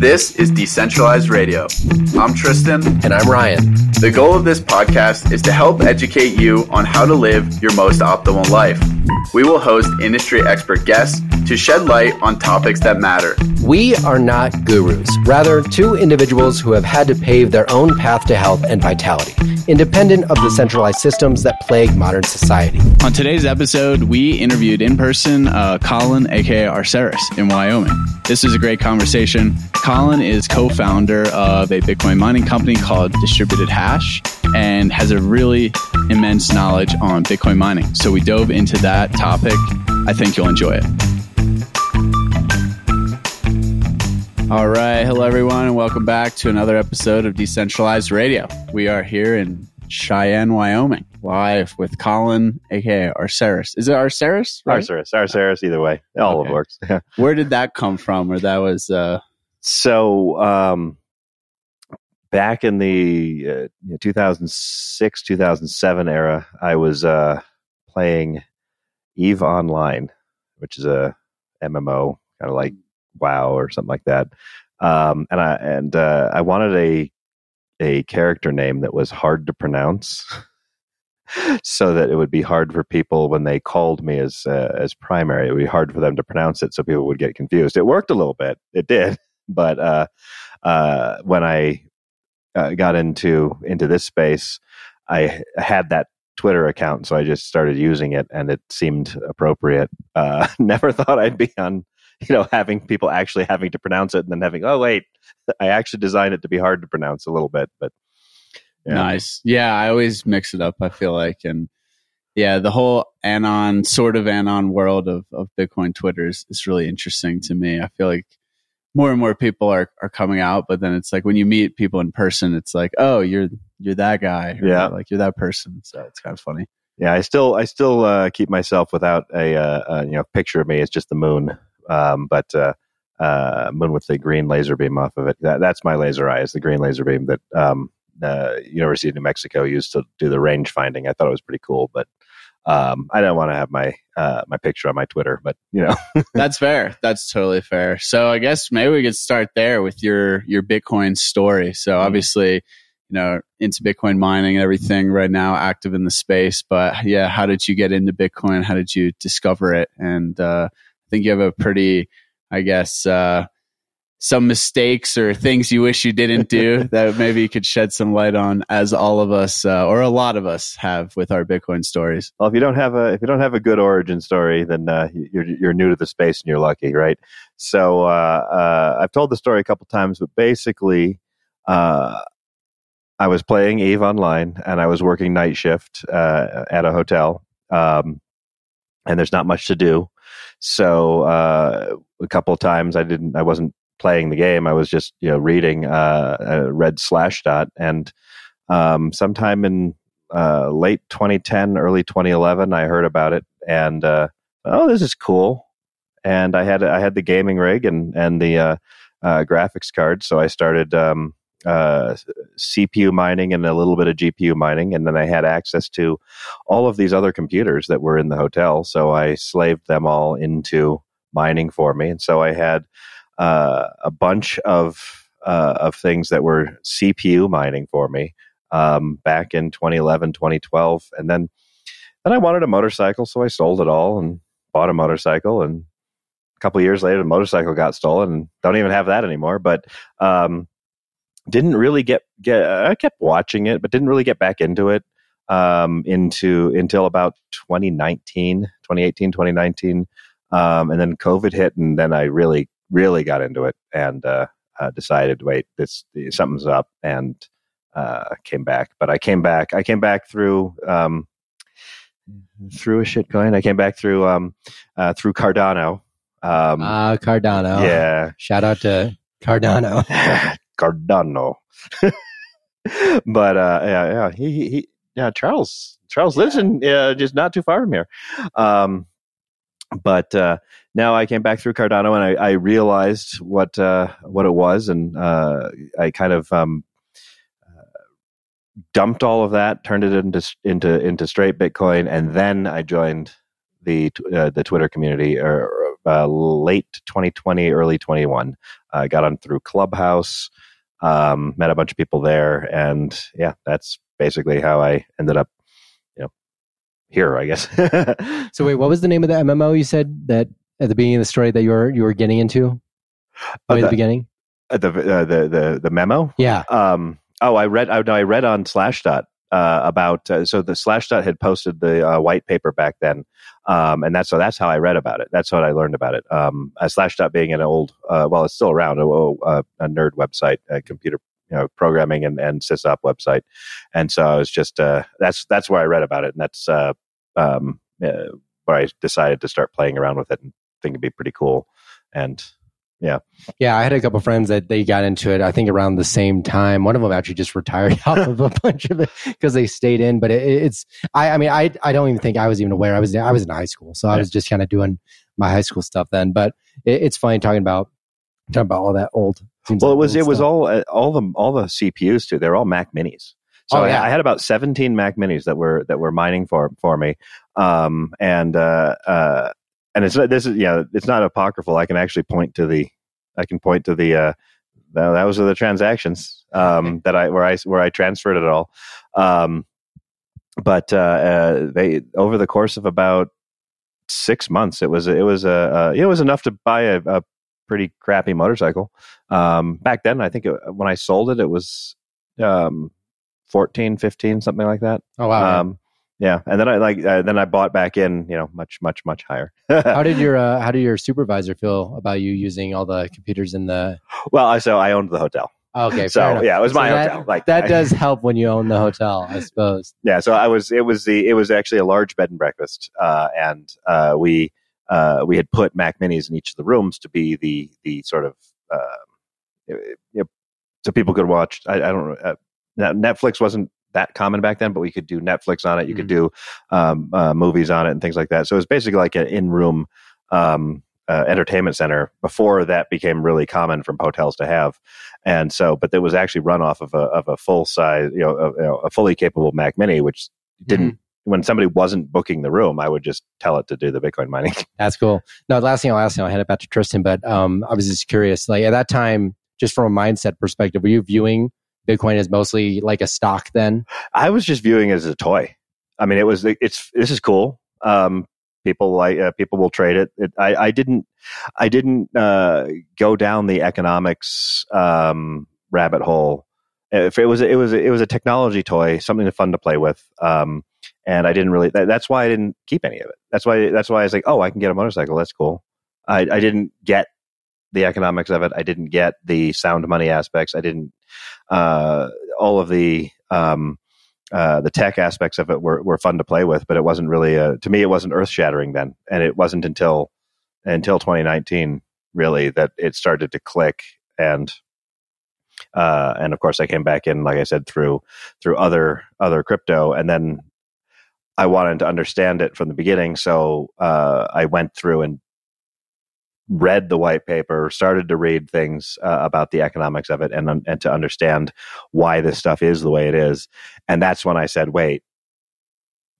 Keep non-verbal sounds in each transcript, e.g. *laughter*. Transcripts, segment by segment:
This is Decentralized Radio. I'm Tristan. And I'm Ryan. The goal of this podcast is to help educate you on how to live your most optimal life. We will host industry expert guests to shed light on topics that matter. We are not gurus, rather, two individuals who have had to pave their own path to health and vitality, independent of the centralized systems that plague modern society. On today's episode, we interviewed in person uh, Colin, aka Arceris, in Wyoming. This is a great conversation. Colin is co founder of a Bitcoin mining company called Distributed Hash and has a really immense knowledge on Bitcoin mining. So we dove into that topic. I think you'll enjoy it. All right. Hello, everyone, and welcome back to another episode of Decentralized Radio. We are here in Cheyenne, Wyoming, live with Colin, aka Arceris. Is it Arceris? Right? Arceris, Arceris, either way. All okay. works. *laughs* Where did that come from? Or that was. Uh... So, um, back in the uh, 2006, 2007 era, I was uh, playing Eve Online, which is a MMO, kind of like WoW or something like that. Um, and I and uh, I wanted a a character name that was hard to pronounce, *laughs* so that it would be hard for people when they called me as uh, as primary. It would be hard for them to pronounce it, so people would get confused. It worked a little bit. It did, *laughs* but uh, uh, when I uh, got into into this space, I had that Twitter account, so I just started using it, and it seemed appropriate. Uh, *laughs* never thought I'd be on you know, having people actually having to pronounce it and then having, oh wait, I actually designed it to be hard to pronounce a little bit, but yeah. nice. Yeah, I always mix it up. I feel like, and yeah, the whole anon sort of anon world of of Bitcoin Twitter is, is really interesting to me. I feel like more and more people are are coming out, but then it's like when you meet people in person, it's like, oh, you're you're that guy, yeah, like you're that person. So it's kind of funny. Yeah, I still I still uh, keep myself without a uh, you know picture of me. It's just the moon um, but uh, uh, moon with the green laser beam off of it. That, that's my laser eye. Is the green laser beam that um, uh, University of New Mexico used to do the range finding. I thought it was pretty cool, but um, I don't want to have my uh, my picture on my Twitter. But you know, *laughs* that's fair. That's totally fair. So I guess maybe we could start there with your your Bitcoin story. So mm-hmm. obviously. You know, into Bitcoin mining and everything right now, active in the space. But yeah, how did you get into Bitcoin? How did you discover it? And uh, I think you have a pretty, I guess, uh, some mistakes or things you wish you didn't do *laughs* that maybe you could shed some light on, as all of us uh, or a lot of us have with our Bitcoin stories. Well, if you don't have a if you don't have a good origin story, then uh, you're you're new to the space and you're lucky, right? So uh, uh I've told the story a couple times, but basically. Uh, I was playing Eve online, and I was working night shift uh, at a hotel. Um, and there's not much to do. So uh, a couple of times I didn't, I wasn't playing the game. I was just you know reading. Uh, I read Slashdot, and um, sometime in uh, late 2010, early 2011, I heard about it, and uh, oh, this is cool. And I had I had the gaming rig and and the uh, uh, graphics card, so I started um, uh, CPU mining and a little bit of GPU mining, and then I had access to all of these other computers that were in the hotel. So I slaved them all into mining for me, and so I had uh, a bunch of uh, of things that were CPU mining for me um, back in 2011, 2012, and then then I wanted a motorcycle, so I sold it all and bought a motorcycle and. A couple years later, the motorcycle got stolen, and don't even have that anymore. But um, didn't really get get I kept watching it, but didn't really get back into it um, into until about 2019, 2018, 2019, um, and then COVID hit, and then I really really got into it and uh, uh, decided, wait, this something's up, and uh, came back. But I came back. I came back through. Um, through a shit coin. I came back through um, uh, through Cardano. Um, ah, Cardano. Yeah. Shout out to Cardano. *laughs* Cardano. *laughs* but uh, yeah, yeah, he, he, yeah, Charles, Charles lives in uh, just not too far from here. Um, but uh, now I came back through Cardano and I, I realized what uh, what it was, and uh, I kind of um, uh, dumped all of that, turned it into into into straight Bitcoin, and then I joined the uh, the Twitter community or, uh, late 2020, early 21. I got on through Clubhouse, um, met a bunch of people there, and yeah, that's basically how I ended up, here. I guess. *laughs* so wait, what was the name of the MMO you said that at the beginning of the story that you were you were getting into? Oh, at the- the beginning. Uh, the, uh, the the the memo. Yeah. Um, oh, I read. I, no, I read on Slashdot uh, about. Uh, so the Slashdot had posted the uh, white paper back then, um, and that's so that's how I read about it. That's what I learned about it. Um, uh, Slashdot being an old, uh, well, it's still around, a, a, a nerd website, a computer you know programming and and sysop website, and so I was just uh, that's that's where I read about it, and that's uh, um, uh, where I decided to start playing around with it and think it'd be pretty cool, and Yeah, Yeah, I had a couple friends that they got into it. I think around the same time. One of them actually just retired *laughs* off of a bunch of it because they stayed in. But it, it's I, I mean, I I don't even think I was even aware. I was I was in high school, so I was just kind of doing my high school stuff then. But it, it's funny talking about talking about all that old. Well, like it was it was all uh, all the all the CPUs too. They're all Mac Minis. So Oh, I, yeah. I had about seventeen Mac Minis that were that were mining for for me, um, and uh, uh, and it's not this is yeah it's not apocryphal. I can actually point to the I can point to the uh, that, that was the transactions um, that I where I where I transferred it all. Um, but uh, uh, they over the course of about six months, it was it was a uh, it was enough to buy a, a pretty crappy motorcycle. Um, back then, I think it, when I sold it, it was um, 14, 15, something like that. Oh wow! Um, yeah, and then I like uh, then I bought back in, you know, much much much higher. *laughs* how did your uh, how did your supervisor feel about you using all the computers in the? well, I so I owned the hotel, Okay, so yeah, it was So my that- hotel. Like that I- does *laughs* help when you own the hotel, I suppose. yeah so i was it was the it was actually a large bed and breakfast uh, and uh, we uh, we had put mac minis in each of the rooms to be the the sort of uh, you know, so people could watch. I, I don't know uh, netflix wasn't that common back then but we could do netflix on it. You could do um, uh, movies on it and things like that. So it was basically like an in-room um, uh, entertainment center before that became really common from hotels to have. And so but it was actually run off of a of a full size you know, a, you know a fully capable mac mini which didn't when somebody wasn't booking the room i would just tell it to do the bitcoin mining *laughs* That's cool. No, last thing I'll ask you, I'll hand it back to Tristan, but um, I was just curious. Like at that time, just from a mindset perspective, were you viewing Bitcoin as mostly like a stock then? i was just viewing it as a toy i mean it was it's this is cool um people like uh, people will trade it, it i i didn't i didn't uh go down the economics um rabbit hole if it was it was it was a technology toy something fun to play with um and i didn't really that, that's why i didn't keep any of it. That's why that's why i was like oh i can get a motorcycle. That's cool. I i didn't get the economics of it. I didn't get the sound money aspects. I didn't uh all of the um uh, the tech aspects of it were, were fun to play with, but it wasn't really uh to me. It wasn't earth shattering then, and it wasn't until until 2019 really that it started to click. And uh, and of course, I came back in, like I said, through through other other crypto, and then I wanted to understand it from the beginning. So uh, I went through and read the white paper, started to read things uh, about the economics of it, and and to understand why this stuff is the way it is. And that's when I said, "Wait,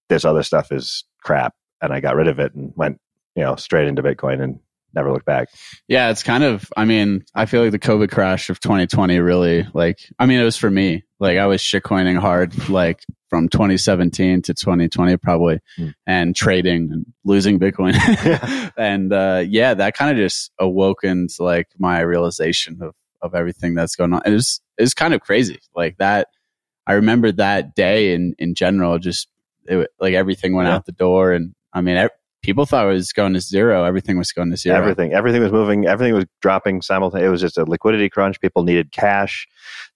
this other stuff is crap," and I got rid of it and went, you know, straight into Bitcoin and never look back. Yeah, it's kind of. I mean, I feel like the COVID crash of 2020 really, like, I mean, it was for me. Like, I was shitcoining hard, like from 2017 to 2020, probably, Hmm. and trading and losing Bitcoin. *laughs* *laughs* and uh, yeah, that kind of just awoke into like my realization of of everything that's going on. It was it was kind of crazy. Like that, I remember that day in in general. Just it, like everything went Yeah. out the door, and I mean, people thought it was going to zero. Everything was going to zero. Everything, everything was moving. Everything was dropping simultaneously. It was just a liquidity crunch. People needed cash.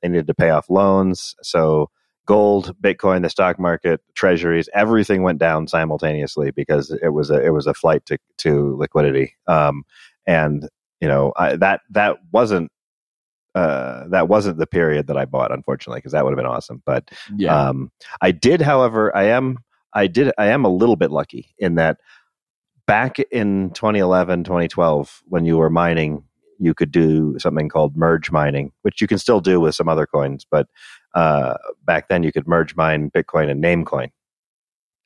They needed to pay off loans. So gold, Bitcoin, the stock market, treasuries, everything went down simultaneously because it was a it was a flight to to liquidity. Um, and you know I, that that wasn't. Uh, that wasn't the period that I bought, unfortunately, because that would have been awesome. But Yeah. um, I did, however, I am I did I am a little bit lucky in that back in 2011, 2012, when you were mining, you could do something called merge mining, which you can still do with some other coins, but uh, back then you could merge mine Bitcoin and Namecoin.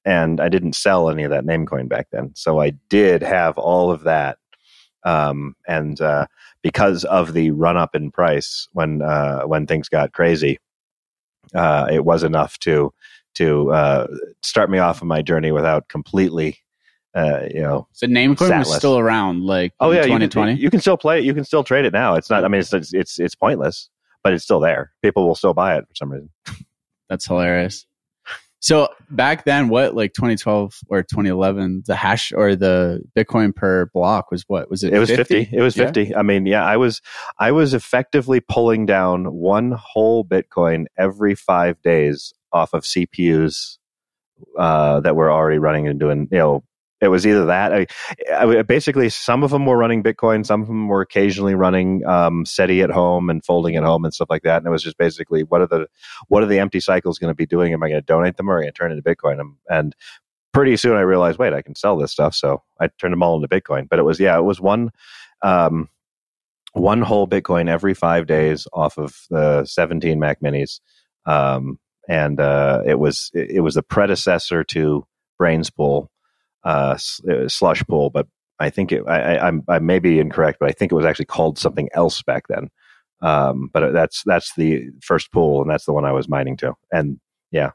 And I didn't sell any of that Namecoin back then, so I did have all of that um, and uh, because of the run up in price when uh, when things got crazy, uh, it was enough to to uh, start me off on my journey without completely, uh, you know. So Namecoin was Satless. still around, like Oh yeah, you twenty can, twenty. you can still play it. You can still trade it now. It's not. I mean, it's it's it's, it's pointless, but it's still there. People will still buy it for some reason. *laughs* That's hilarious. So back then, what like 2012 or 2011, the hash or the Bitcoin per block was what? Was it? It was 50. It was Yeah. 50. I mean, yeah, I was I was effectively pulling down one whole Bitcoin every 5 days off of CPUs uh, that were already running and doing, you know, it was either that I, I basically some of them were running Bitcoin, some of them were occasionally running um, SETI at home and folding at home and stuff like that. And it was just basically what are the what are the empty cycles going to be doing? Am I going to donate them or am I going to turn into Bitcoin? And, and pretty soon I realized, wait, I can sell this stuff. So I turned them all into Bitcoin. But it was yeah, it was one um, one whole Bitcoin every five days off of the 17 Mac Minis, um, and uh, it was it, it was the predecessor to Braiins Pool, uh, was Slush Pool, but I think it, I, I, I'm I may be incorrect, but I think it was actually called something else back then. Um, but that's that's the first pool, and that's the one I was mining to. And yeah,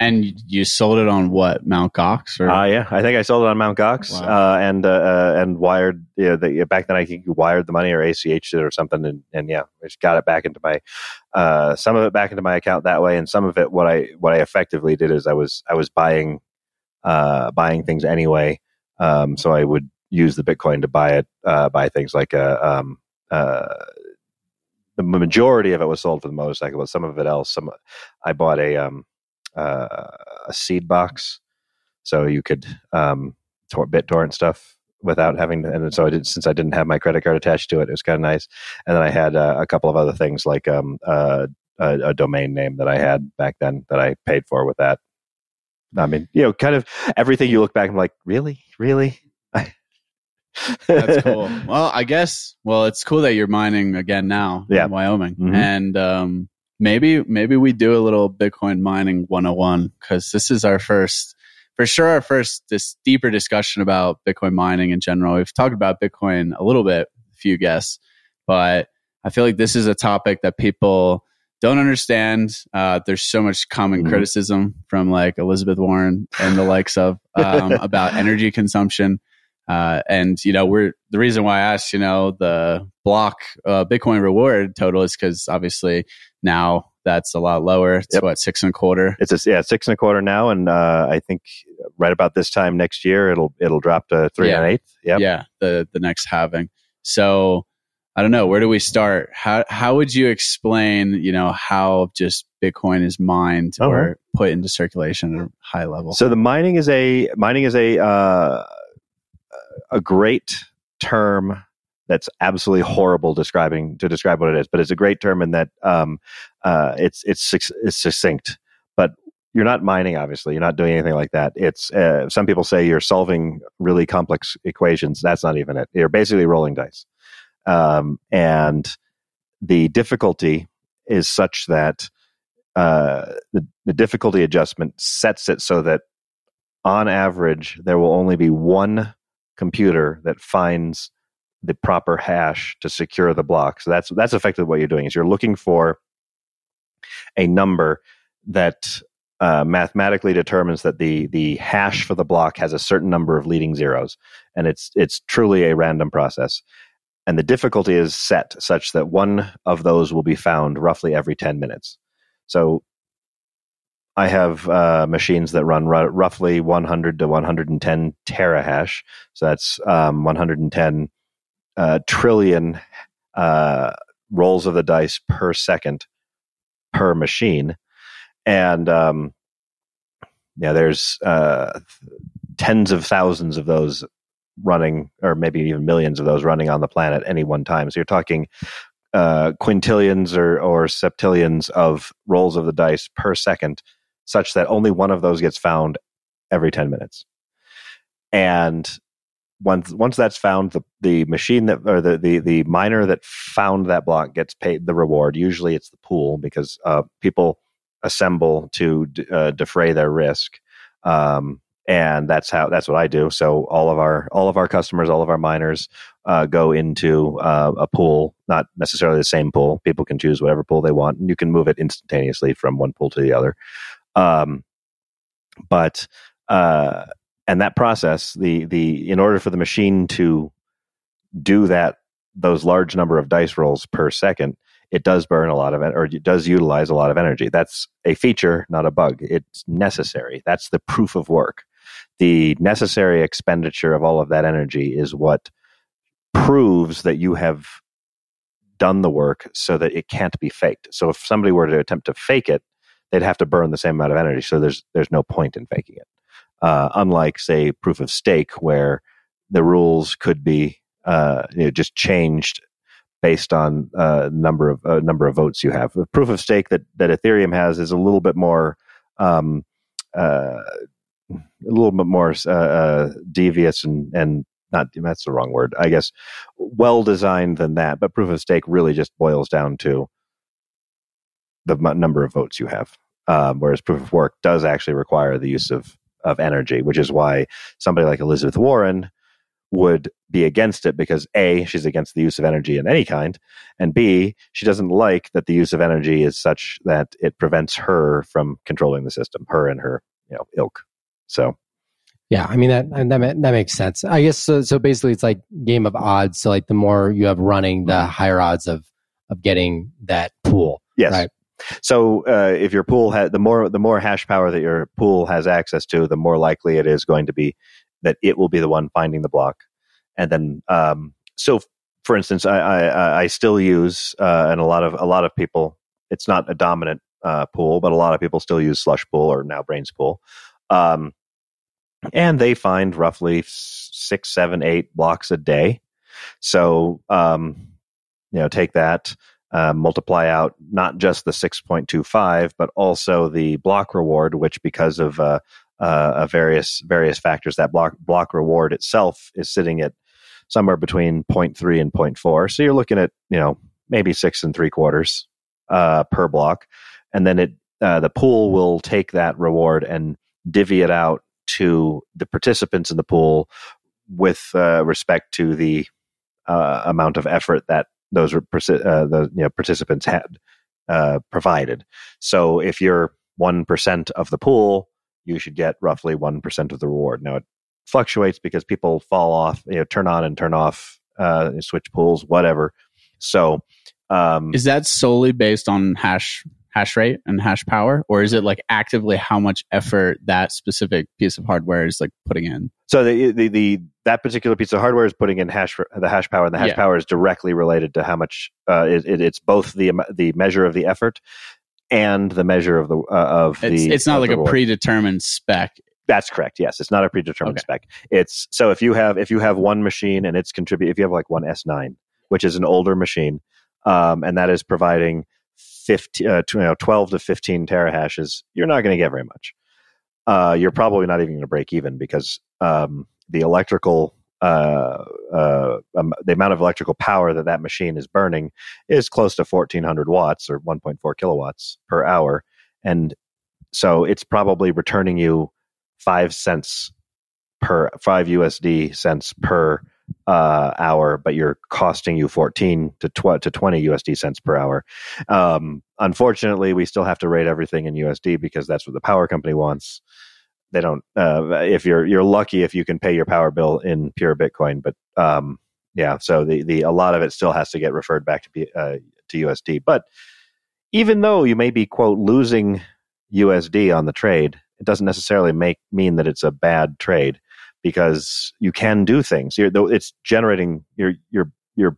And you- you sold it on what? Mount Gox or Uh, yeah, I think I sold it on Mount Gox Wow. uh, and uh, uh, and wired. Yeah, the, back then I think you wired the money or ACH'd it or something, and, and yeah, I just got it back into my uh, some of it back into my account that way, and some of it what I what I effectively did is I was I was buying uh, buying things anyway, um, so I would use the Bitcoin to buy it uh, buy things like uh, um, uh, the majority of it was sold for the motorcycle, but some of it else. Some I bought a um, uh, a seed box so you could um, tor- BitTorrent stuff without having to. And so I did since I didn't have my credit card attached to it. It was kind of nice. And then I had uh, a couple of other things like um, a, a domain name that I had back then that I paid for with that. I mean, you know, kind of everything you look back and like, really, really. That's cool. *laughs* Well, I guess. Well, it's cool that you're mining again now Yeah. in Wyoming, Mhm. and um, maybe maybe we do a little Bitcoin mining 101 because this is our first, for sure, our first this deeper discussion about Bitcoin mining in general. We've talked about Bitcoin a little bit, a few guests, but I feel like this is a topic that people don't understand. Uh, there's so much common Mhm. criticism from like Elizabeth Warren and the likes of *laughs* um, about energy consumption. Uh, and you know, we're the reason why I asked, you know, the block uh, Bitcoin reward total is because obviously now that's a lot lower. It's Yep. what six and a quarter. It's a, yeah, six and a quarter now, and uh, I think right about this time next year it'll it'll drop to three Yeah. and an eighth. Yep. Yeah, the the next halving. So I don't know. Where do we start? How how would you explain, you know, how just Bitcoin is mined Uh-huh. or put into circulation at a high level? So the mining is a mining is a uh, a great term that's absolutely horrible describing to describe what it is, but it's a great term in that um, uh, it's it's it's succinct. But you're not mining, obviously. You're not doing anything like that. It's uh, some people say you're solving really complex equations. That's not even it. You're basically rolling dice, um, and the difficulty is such that uh, the, the difficulty adjustment sets it so that on average there will only be one computer that finds the proper hash to secure the block. So that's that's effectively what you're doing is you're looking for a number that uh, mathematically determines that the the hash for the block has a certain number of leading zeros, and it's it's truly a random process. And the difficulty is set such that one of those will be found roughly every ten minutes. So I have uh, machines that run ru- roughly 100 to 110 terahash. So that's um, 110 uh, trillion uh, rolls of the dice per second per machine. And um, yeah, there's uh, tens of thousands of those running, or maybe even millions of those running on the planet any one time. So you're talking uh, quintillions or, or septillions of rolls of the dice per second, such that only one of those gets found every 10 minutes. And once once that's found, the, the machine that or the, the the miner that found that block gets paid the reward. Usually, it's the pool because uh, people assemble to d- uh, defray their risk, um, and that's how that's what I do. So all of our all of our customers, all of our miners uh, go into uh, a pool, not necessarily the same pool. People can choose whatever pool they want, and you can move it instantaneously from one pool to the other. Um, but uh, and that process, the the in order for the machine to do that, those large number of dice rolls per second, it does burn a lot of or it does utilize a lot of energy. That's a feature, not a bug. It's necessary. That's the proof of work. The necessary expenditure of all of that energy is what proves that you have done the work so that it can't be faked. So if somebody were to attempt to fake it, they'd have to burn the same amount of energy. So there's there's no point in faking it. Uh, unlike say proof of stake, where the rules could be uh, you know, just changed based on uh, number of uh, number of votes you have. The proof of stake that that Ethereum has is a little bit more. Um, uh, a little bit more uh, uh, devious and, and not that's the wrong word i guess well designed than that but proof of stake really just boils down to the m- number of votes you have um, whereas proof of work does actually require the use of of energy which is why somebody like elizabeth warren would be against it because a she's against the use of energy in any kind and b she doesn't like that the use of energy is such that it prevents her from controlling the system her and her you know ilk so yeah, I mean that that that makes sense. I guess so. So basically, it's like game of odds. So like the more you have running, the higher odds of of getting that pool. yes Right. so uh, if your pool has the more the more hash power that your pool has access to the more likely it is going to be that it will be the one finding the block and then um, so for instance i i, I still use uh, and a lot of a lot of people it's not a dominant uh, pool but a lot of people still use slush pool or now braiins pool um, and they find roughly six seven eight blocks a day. So um, you know take that uh, multiply out not just the 6.25 but also the block reward which because of uh, uh, various various factors that block block reward itself is sitting at somewhere between 0.3 and 0.4 so you're looking at you know maybe six and three quarters uh, per block. And then it uh, the pool will take that reward and divvy it out to the participants in the pool with uh, respect to the uh, amount of effort that those uh, the you know, participants had uh, provided. So if you're one percent of the pool, you should get roughly one percent of the reward. Now it fluctuates because people fall off, you know, turn on and turn off, uh, switch pools, whatever. So um, Is that solely based on hash hash rate and hash power, or is it like actively how much effort that specific piece of hardware is like putting in? So the, the the that particular piece of hardware is putting in hash the hash power, and the hash Yeah. power is directly related to how much uh, it, it, it's both the the measure of the effort and the measure of the uh, of It's the. it's not like a predetermined spec. That's correct. Yes, it's not a predetermined Okay. spec. It's so if you have if you have one machine and it's contribute if you have like one S nine, which is an older machine, um, and that is providing 15, uh, you know, twelve to fifteen terahashes, you're not going to get very much. Uh, you're probably not even going to break even because um, the electrical uh, uh, um, the amount of electrical power that that machine is burning is close to 1400 watts or 1.4 kilowatts per hour and so it's probably returning you five cents per five USD cents per uh, hour, but you're costing you 14 to, tw- to 20 USD cents per hour. Um, unfortunately, we still have to rate everything in USD because that's what the power company wants. They don't. Uh, if you're you're lucky if you can pay your power bill in pure Bitcoin, but um, yeah. So the the a lot of it still has to get referred back to P- uh, to USD. But even though you may be quote losing USD on the trade, it doesn't necessarily make mean that it's a bad trade because you can do things. You're, it's generating you're you're you're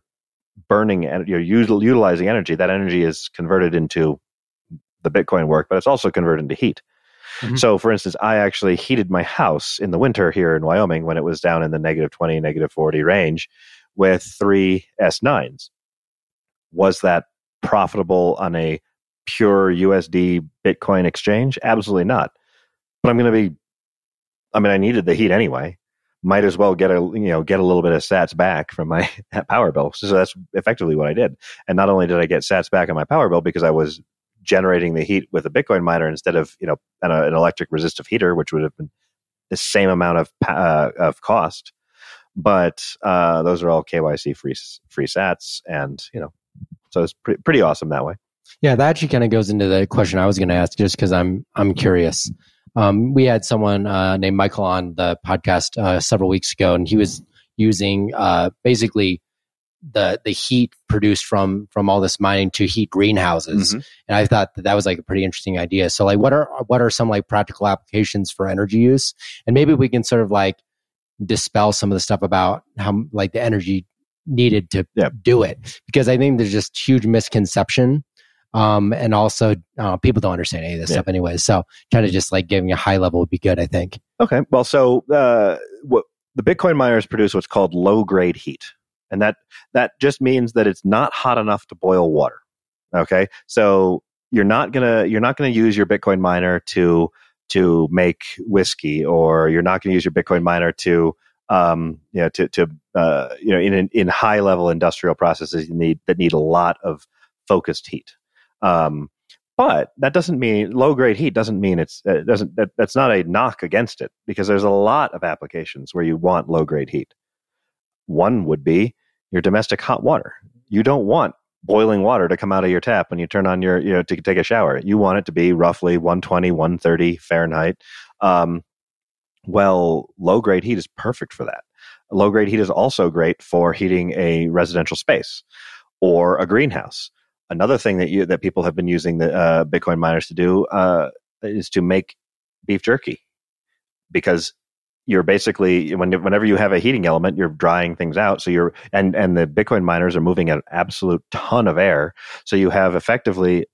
burning and you're utilizing energy. That energy is converted into the Bitcoin work, but it's also converted into heat. Mhm. So, for instance, I actually heated my house in the winter here in Wyoming when it was down in the negative 20, negative 40 range with three S9s. Was that profitable on a pure USD Bitcoin exchange? Absolutely not. But I'm going to be, I mean, I needed the heat anyway. Might as well get a you know get a little bit of Sats back from my *laughs* power bill. So that's effectively what I did. And not only did I get Sats back on my power bill because I was generating the heat with a Bitcoin miner instead of you know an, an electric resistive heater, which would have been the same amount of uh, of cost. but uh, those are all KYC free free sats, and you know, so it's pre- pretty awesome that way. Yeah, that actually kind of goes into the question I was going to ask, just because I'm I'm curious. Um, we had someone uh, named Michael on the podcast uh, several weeks ago, and he was using uh, basically the the heat produced from from all this mining to heat greenhouses Mm-hmm. and i thought that that was like a pretty interesting idea so like what are what are some like practical applications for energy use and maybe we can sort of like dispel some of the stuff about how like the energy needed to Yeah. do it because i think there's just huge misconception um and also uh, people don't understand any of this Yeah. stuff anyways so kind of just like giving a high level would be good i think Okay. Well, so uh, what the Bitcoin miners produce what's called low grade heat, and that that just means that it's not hot enough to boil water. Okay. So you're not gonna you're not gonna use your Bitcoin miner to to make whiskey, or you're not gonna use your Bitcoin miner to um, you know to to uh, you know in in high level industrial processes you need that need a lot of focused heat. Um, but that doesn't mean low grade heat doesn't mean it's uh, doesn't that, that's not a knock against it because there's a lot of applications where you want low grade heat. One would be your domestic hot water. You don't want boiling water to come out of your tap when you turn on your you know to take a shower. You want it to be roughly 120 130 Fahrenheit. Um, well, low grade heat is perfect for that. Low grade heat is also great for heating a residential space or a greenhouse another thing that you that people have been using the uh, Bitcoin miners to do uh, is to make beef jerky. Because you're basically when, whenever you have a heating element you're drying things out. So you're and and the bitcoin miners are moving an absolute ton of air. So you have effectively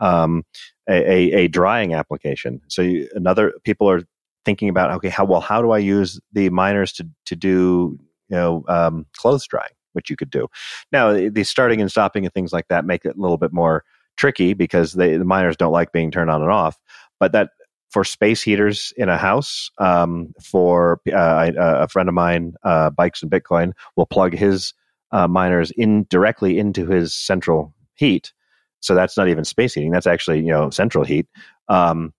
um, a, a, a drying application. So you, another people are thinking about okay how well how do i use the miners to to do you know um, clothes drying which you could do. Now the starting and stopping and things like that make it a little bit more tricky because they, the miners don't like being turned on and off but that for space heaters in a house um, for uh, uh, a friend of mine uh, bikes and bitcoin will plug his uh, miners in directly into his central heat. So that's not even space heating that's actually you know central heat um,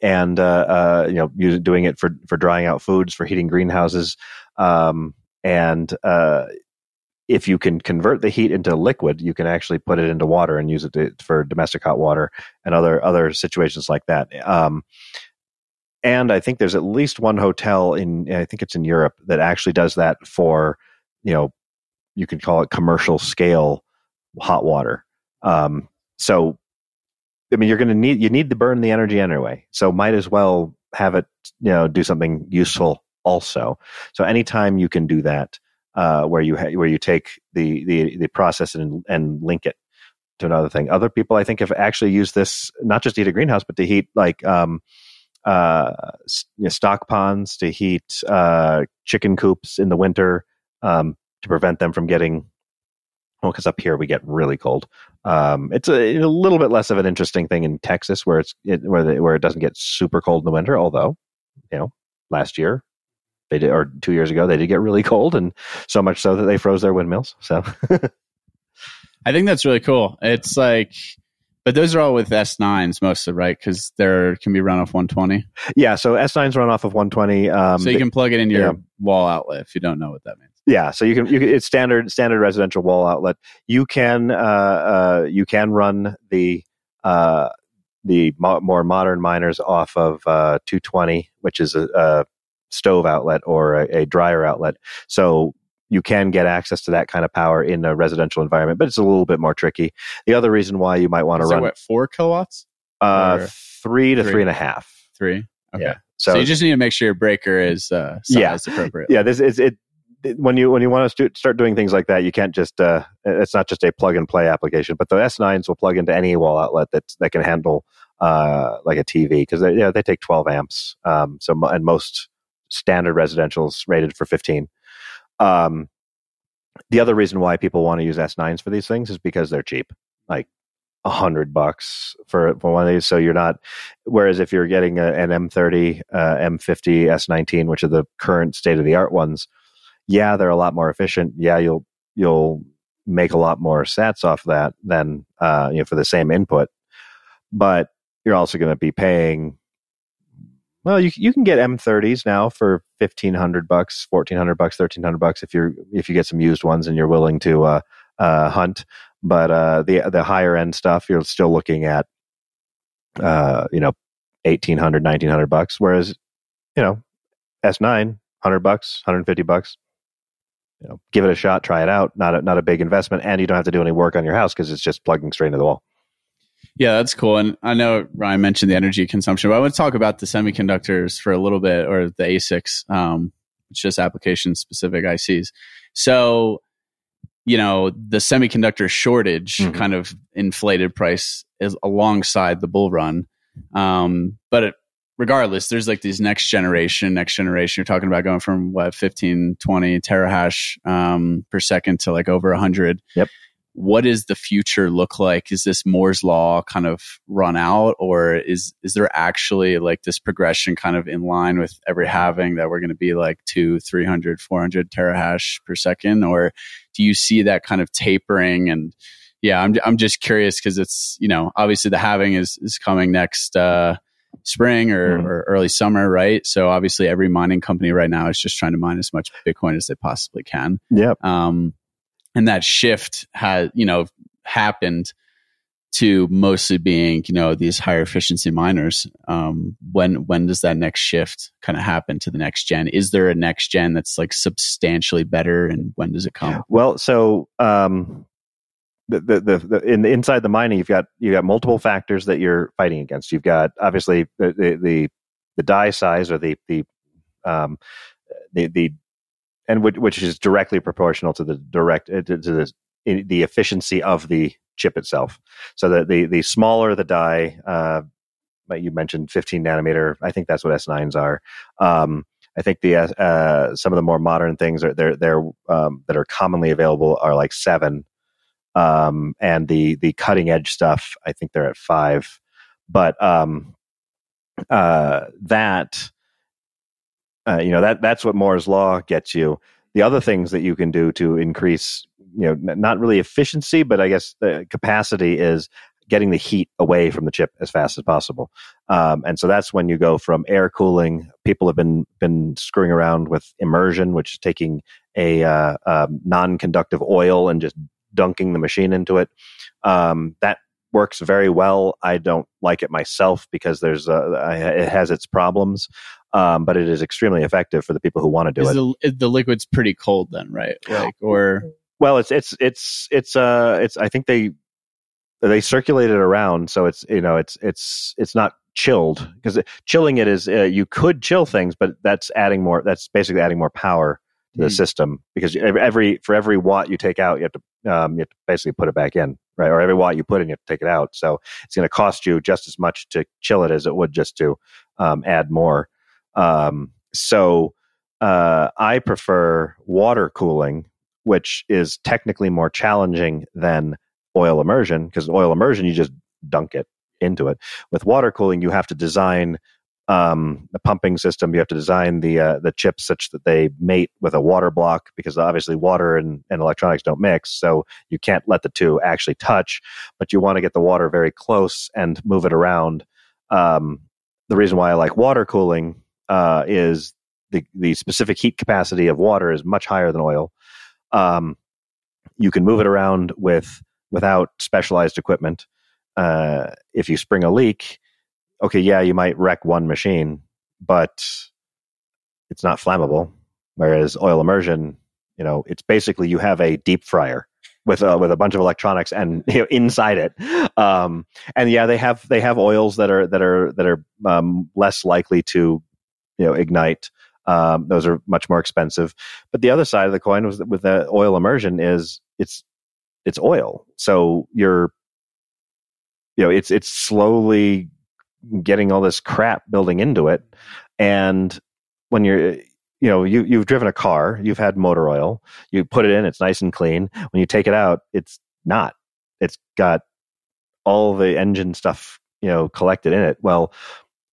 and uh, uh, you know use, doing it for for drying out foods for heating greenhouses um, and if you can convert the heat into liquid, you can actually put it into water and use it to, for domestic hot water and other other situations like that. Um, and I think there's at least one hotel in I think it's in Europe that actually does that for you know you could call it commercial scale hot water. Um, so I mean you're going to need you need to burn the energy anyway. So might as well have it you know do something useful also. So anytime you can do that uh, where you ha- where you take the the the process and and link it to another thing. Other people, I think, have actually used this not just to heat a greenhouse, but to heat like um, uh, you know, stock ponds, to heat uh, chicken coops in the winter um, to prevent them from getting. Well, because up here we get really cold. Um, it's a, a little bit less of an interesting thing in Texas, where it's it, where the, where it doesn't get super cold in the winter. Although, you know, last year they did, or two years ago they did get really *laughs* cold, and so much so that they froze their windmills. So *laughs* I think that's really cool. It's like, but those are all with S9s mostly, right? Because there can be run off 120. yeah, so S9s run off of 120. Um, so you can plug it in your yeah. wall outlet if you don't know what that means. yeah, so you can you can, it's standard standard residential wall outlet. You can uh, uh, you can run the uh, the mo- more modern miners off of uh, 220, which is a, a stove outlet or a, a dryer outlet. So you can get access to that kind of power in a residential environment, but it's a little bit more tricky. The other reason why you might want to run what, four kilowatts? uh, three to three? three and a half. Three. Okay. Yeah. So, So, you just need to make sure your breaker is uh, Yeah. sized appropriately. yeah, this is it. When you when you want to start doing things like that, you can't just uh, it's not just a plug and play application. But the S9s will plug into any wall outlet that that can handle uh, like a TV because they yeah, they take 12 amps. Um, so and most standard residentials rated for 15. Um, the other reason why people want to use S9s for these things is because they're cheap, like a hundred bucks for for one of these. So you're not. Whereas if you're getting a, an M30, uh, M50, S19, which are the current state of the art ones, yeah, they're a lot more efficient. Yeah, you'll you'll make a lot more sats off that than uh, you know for the same input, but you're also going to be paying. Well, you you can get M30s now for fifteen hundred bucks, fourteen hundred bucks, thirteen hundred bucks if you're if you get some used ones and you're willing to uh, uh, hunt. But uh, the the higher end stuff, you're still looking at uh, you know 1800 1900 bucks whereas you know s9 100 bucks 150 bucks you know give it a shot try it out not a, not a big investment and you don't have to do any work on your house because it's just plugging straight into the wall yeah, that's cool. And I know Ryan mentioned the energy consumption, but I want to talk about the semiconductors for a little bit, or the ASICs, um, it's just application specific ICs. So, you know, the semiconductor shortage mm-hmm. kind of inflated price is alongside the bull run. Um, but it, regardless, there's like these next generation, next generation. You're talking about going from what 15, 20 terahash um, per second to like over 100. Yep. What does the future look like? Is this Moore's law kind of run out, or is is there actually like this progression kind of in line with every halving that we're going to be like two, 300, 400 terahash per second, or do you see that kind of tapering and yeah, I'm I'm just curious because it's you know obviously the halving is is coming next uh, spring or, mm. or early summer, right? So obviously every mining company right now is just trying to mine as much Bitcoin as they possibly can. Yeah. Um, and that shift has you know happened to mostly being you know these higher efficiency miners um, when when does that next shift kind of happen to the next gen? Is there a next gen that's like substantially better and when does it come? Well so um, the, the, the, the in the inside the mining you've got you've got multiple factors that you're fighting against. You've got obviously the the the, die size or the the um the the and which, which is directly proportional to the direct uh, to, the the efficiency of the chip itself. So that the the smaller the die uh you mentioned 15 nanometer i think that's what s9s are. Um I think the uh, some of the more modern things are they're, they're um, that are commonly available are like seven. Um, and the the cutting edge stuff. I think they're at five, but um, uh, that uh, you know that that's what Moore's law gets you. The other things that you can do to increase, you know, not really efficiency, but I guess the capacity is getting the heat away from the chip as fast as possible. Um, and so that's when you go from air cooling. People have been been screwing around with immersion, which is taking a uh, um, non-conductive oil and just dunking the machine into it. Um, that works very well. I don't like it myself because there's it has its problems, um, but it is extremely effective for the people who want to do is it. The, the liquid's pretty cold then, right? Like or well, it's it's it's it's uh it's I think they they circulate it around, so it's you know it's it's it's not chilled because chilling it is uh, you could chill things, but that's adding more. That's basically adding more power to the mm. system because every for every watt you take out, you have to um, you have to basically put it back in, right? Or every watt you put in, you have to take it out. So it's going to cost you just as much to chill it as it would just to um, add more. Um, so uh, I prefer water cooling, which is technically more challenging than oil immersion because oil immersion you just dunk it into it. With water cooling, you have to design um, the pumping system. You have to design the uh, the chips such that they mate with a water block because obviously water and, and electronics don't mix, so you can't let the two actually touch. But you want to get the water very close and move it around. Um, the reason why I like water cooling uh, is the the specific heat capacity of water is much higher than oil. Um, you can move it around with without specialized equipment. Uh, if you spring a leak, okay, yeah, you might wreck one machine, but it's not flammable. Whereas oil immersion, you know, it's basically you have a deep fryer with a, with a bunch of electronics and *laughs* you know, inside it. Um, and yeah, they have they have oils that are that are that are um, less likely to you know ignite. Um, those are much more expensive. But the other side of the coin was with the oil immersion is it's it's oil, so you're you know it's it's slowly getting all this crap building into it. And when you're, you know, you, you've driven a car, you've had motor oil, you put it in, it's nice and clean. When you take it out, it's not. It's got all the engine stuff, you know, collected in it. Well,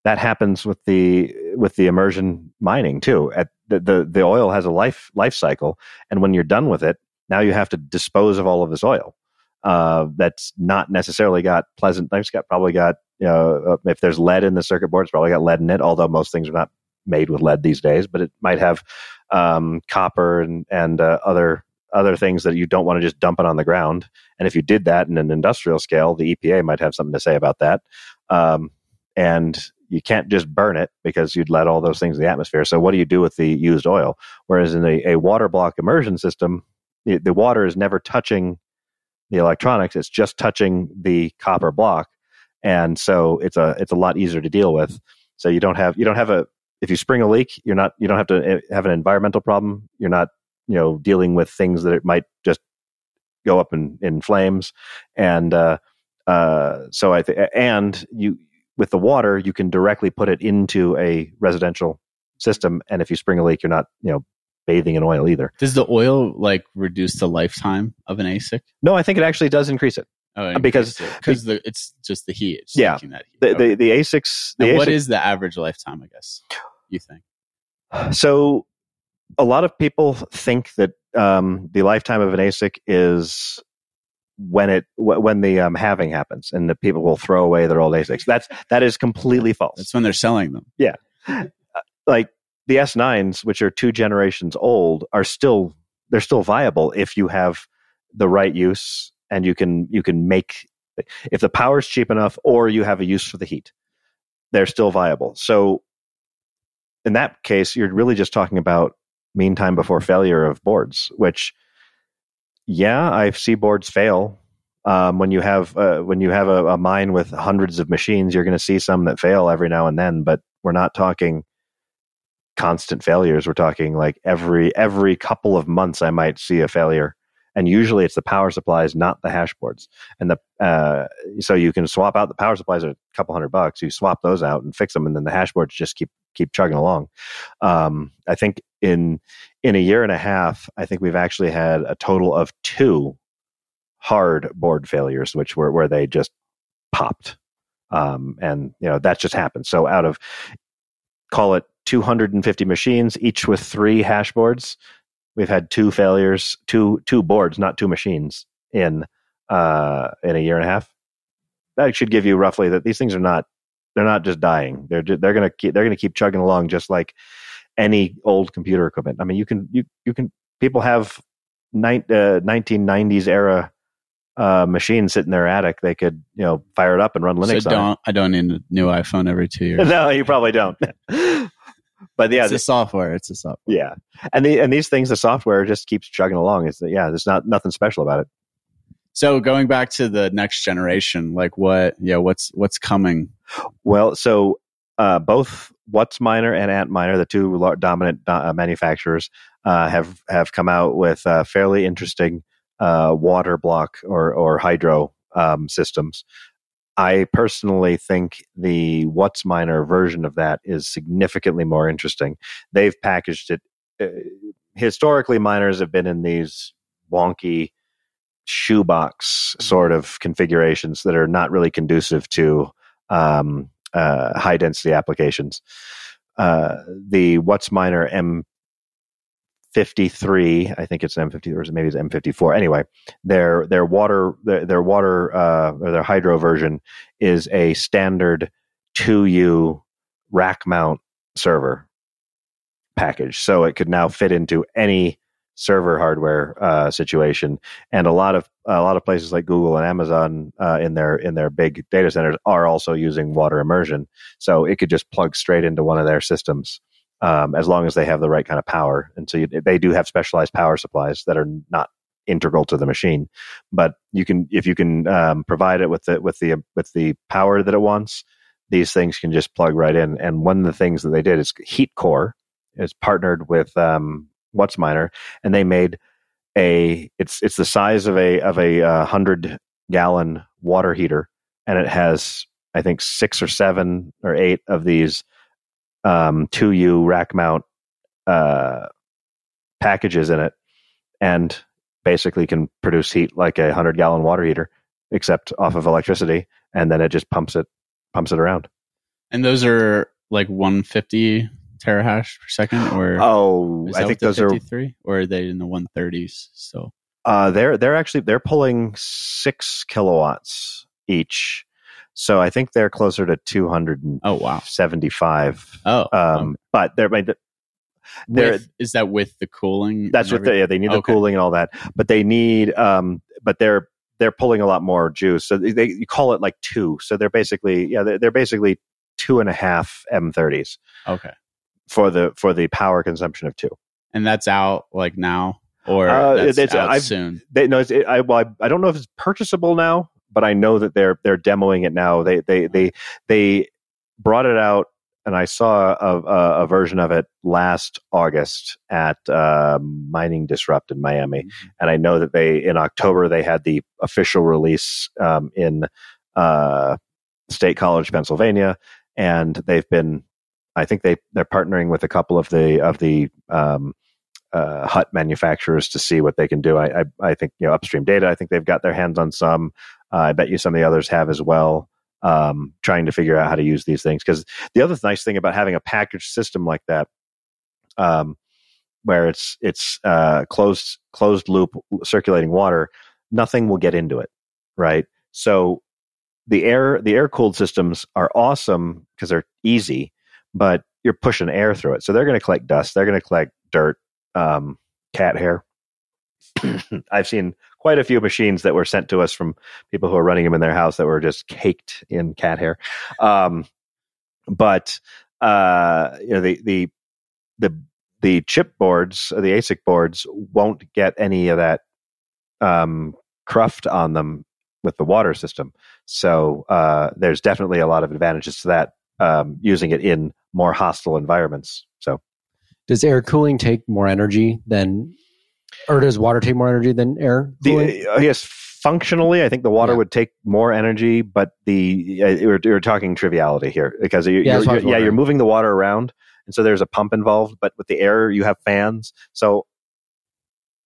that happens with the with the immersion mining too. At the, the the oil has a life life cycle, and when you're done with it, now you have to dispose of all of this oil. Uh, that's not necessarily got pleasant. It's got probably got you know, uh, if there's lead in the circuit board, it's probably got lead in it. Although most things are not made with lead these days, but it might have um, copper and and uh, other other things that you don't want to just dump it on the ground. And if you did that in an industrial scale, the EPA might have something to say about that. Um, and you can't just burn it because you'd let all those things in the atmosphere. So what do you do with the used oil? Whereas in a, a water block immersion system, the, the water is never touching the electronics; it's just touching the copper block, and so it's a it's a lot easier to deal with. So you don't have you don't have a if you spring a leak, you're not you don't have to eh, have an environmental problem. You're not you know dealing with things that it might just go up in, in flames, and uh, uh, so I think and you with the water you can directly put it into a residential system, and if you spring a leak, you're not you know bathing in oil either. Does the oil like reduce the lifetime of an ASIC? No, I think it actually does increase it. Oh, Because- because the it's just the heat. It's Yeah. that heat. The Okay. the, the ASICs. The ASIC is the average lifetime? I guess you think. So, a lot of people think that um, the lifetime of an ASIC is when it when the um, halving happens, and the people will throw away their old ASICs. That's that is completely false. That's when they're selling them. Yeah, like the S9s, which are two generations old, are still they're still viable if you have the right use and you can you can make if the power is cheap enough or you have a use for the heat, they're still viable. So in that case, you're really just talking about mean time before failure of boards, which yeah, I see boards fail. Um, when you have uh, when you have a, a mine with hundreds of machines, you're going to see some that fail every now and then. But we're not talking constant failures. We're talking like every every couple of months, I might see a failure, and usually it's the power supplies, not the hash boards. And the uh, so you can swap out the power supplies are a couple hundred bucks. You swap those out and fix them, and then the hash boards just keep keep chugging along. Um, I think in in a year and a half, I think we've actually had a total of two hard board failures, which were where they just popped. Um, and you know that just happened. So out of call it 250 machines, each with three hash boards, we've had two failures, two two boards, not two machines, in uh, in a year and a half. That should give you roughly that these things are not they're not just dying. They're ju- they're gonna keep they're gonna keep chugging along just like any old computer equipment. I mean, you can you you can people have uh, 1990s era uh, machines sit in their attic. They could you know fire it up and run Linux so on it. don't I don't need a new iPhone every two years. *laughs* no, you probably don't. *laughs* but yeah, it's a software. It's a software. yeah, and the and these things, the software just keeps chugging along. It's yeah, there's not nothing special about it. So going back to the next generation, like what? Yeah, what's what's coming? Well, so uh, both WhatsMiner and Antminer, the two dominant uh, manufacturers, uh, have have come out with uh, fairly interesting uh, water block or or hydro um, systems. I personally think the WhatsMiner version of that is significantly more interesting. They've packaged it. Uh, historically, miners have been in these wonky shoebox sort of configurations that are not really conducive to um, uh, high density applications. Uh, the WhatsMiner M53, I think it's an M50 or maybe it's M54. Anyway, their their water their, their water uh, or their hydro version is a standard 2U rack mount server package, so it could now fit into any server hardware uh, situation. And a lot of a lot of places like Google and Amazon uh, in their in their big data centers are also using water immersion, so it could just plug straight into one of their systems um, as long as they have the right kind of power. And so you, they do have specialized power supplies that are not integral to the machine, but you can if you can um, provide it with the with the with the power that it wants. These things can just plug right in. And one of the things that they did is Heat Core is partnered with um, WhatsMiner, and they made a it's it's the size of a of a uh, hundred gallon water heater, and it has I think six or seven or eight of these um, 2U rack mount uh, packages in it, and basically can produce heat like a hundred gallon water heater, except off of electricity, and then it just pumps it pumps it around. And those are like 150 terahash per second, or Oh, I think those are 53, or are they in the 130s? So Uh, they're they're actually they're pulling six kilowatts each. So I think they're closer to 275. Oh wow. Um, Oh, But they're, they're with, is that with the cooling? that's what they, yeah, they need the Okay. cooling and all that. But they need, um, but they're they're pulling a lot more juice. So they, they you call it like two. So they're basically yeah they're, they're basically two and a half M30s Okay, for the for the power consumption of two. and that's out like now, or Uh, that's it's- out I've- soon. They no, it's, it, I well, I, I don't know if it's purchasable now, but I know that they're they're demoing it now. They they they they brought it out, and I saw a, a, a version of it last August at uh, Mining Disrupt in Miami, and I know that they in October they had the official release um, in uh, State College, Pennsylvania, and they've been. I think they they're partnering with a couple of the of the um, uh, hut manufacturers to see what they can do. I, I, I think you know upstream data. I think they've got their hands on some. Uh, I bet you some of the others have as well. Um, trying to figure out how to use these things because the other nice thing about having a package system like that, um, where it's it's uh, closed closed loop circulating water, nothing will get into it, right? So the air the air cooled systems are awesome because they're easy, but you're pushing air through it, so they're going to collect dust, they're going to collect dirt, um, cat hair. *clears throat* I've seen quite a few machines that were sent to us from people who are running them in their house that were just caked in cat hair. Um, but uh, you know the the the the chip boards, the ASIC boards, won't get any of that um, cruft on them with the water system. So uh, there's definitely a lot of advantages to that um, using it in more hostile environments. So Does air cooling take more energy than, or does water take more energy than air cooling? the, uh, yes, functionally, I think the water Yeah. would take more energy, but the uh, you're, you're talking triviality here because you, Yeah, you're, that's what I was you're- yeah, you're moving the water around, and so there's a pump involved. But with the air, you have fans, so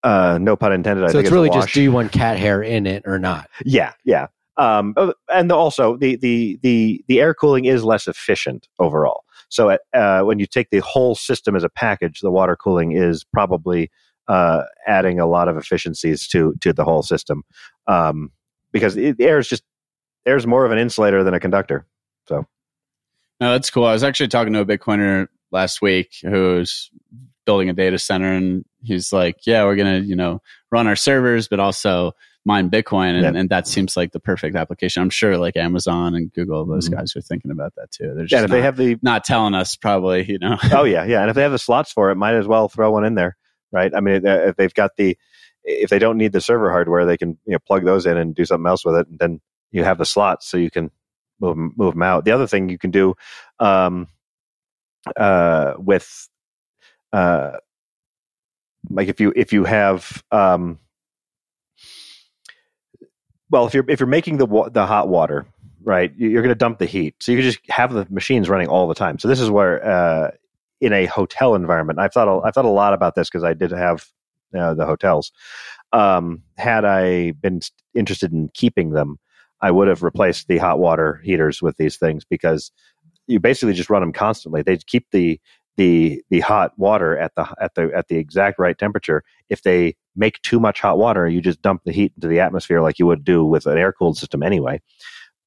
uh, no pun intended. I so it's really wash. just do you want cat hair in it or not? Yeah, yeah. Um, uh, and also the, the the the air cooling is less efficient overall. So at, uh, when you take the whole system as a package, the water cooling is probably uh, adding a lot of efficiencies to to the whole system um, because it, air is just air is more of an insulator than a conductor. So, No, that's cool. I was actually talking to a Bitcoiner last week who's building a data center, and he's like, "Yeah, we're gonna, you know, run our servers, but also mine Bitcoin," and, and that seems like the perfect application. I'm sure, like Amazon and Google, those Mhm. guys are thinking about that too. They're just Yeah, if not, they have the not telling us, probably, you know. *laughs* oh yeah, yeah, and if they have the slots for it, might as well throw one in there, right? I mean, if they've got the if they don't need the server hardware, they can you know plug those in and do something else with it, and then you have the slots so you can move move them out. The other thing you can do um, uh, with uh, like if you if you have um, well if you're if you're making the wa- the hot water right you- you're going to dump the heat. So you just have the machines running all the time. So this is where uh, in a hotel environment i've thought i've thought a lot about this because i did have uh, the hotels. Um, had i been interested in keeping them i would have replaced the hot water heaters with these things because you basically just run them constantly. They keep the the the hot water at the at the at the exact right temperature. If they make too much hot water you just dump the heat into the atmosphere like you would do with an air cooled system anyway.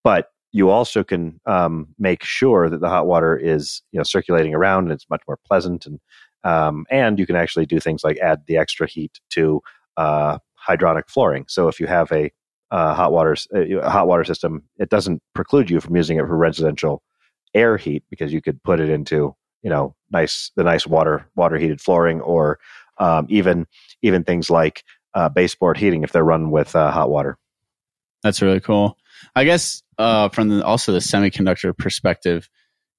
But you also can um, make sure that the hot water is you know circulating around and it's much more pleasant and um, and you can actually do things like add the extra heat to uh, hydronic flooring. So if you have a uh, hot water uh, hot water system it doesn't preclude you from using it for residential air heat because you could put it into you know nice the nice water water heated flooring or um, even even things like uh, baseboard heating if they're run with uh, hot water That's really cool. I guess uh, from the, also the semiconductor perspective,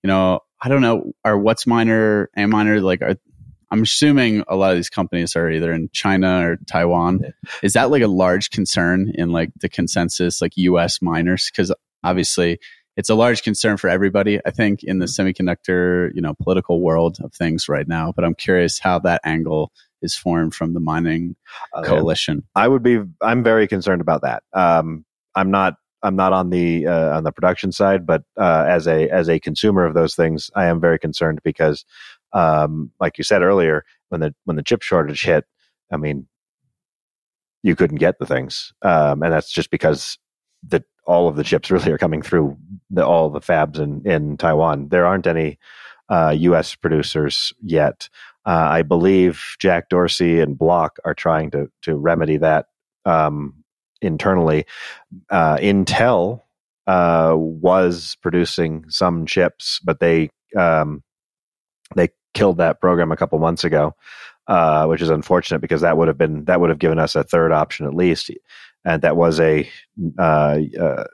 you know, I don't know, are WhatsMiner and minor like are I'm assuming a lot of these companies are either in China or Taiwan. Is that like a large concern in like the consensus like US miners cuz obviously it's a large concern for everybody I think in the semiconductor, you know, political world of things right now, but I'm curious how that angle is formed from the mining Uh, coalition. I would be. I'm very concerned about that. Um, I'm not. I'm not on the uh, on the production side, but uh, as a as a consumer of those things, I am very concerned because, um, like you said earlier, when the when the chip shortage hit, I mean, you couldn't get the things, um, and that's just because the all of the chips *laughs* really are coming through the, all the fabs in in Taiwan. There aren't any uh, U.S. producers yet. Uh, I believe Jack Dorsey and Block are trying to to remedy that um, internally. Uh, Intel uh, was producing some chips, but they um, they killed that program a couple months ago, uh, which is unfortunate because that would have been that would have given us a third option at least, and that was a uh, uh,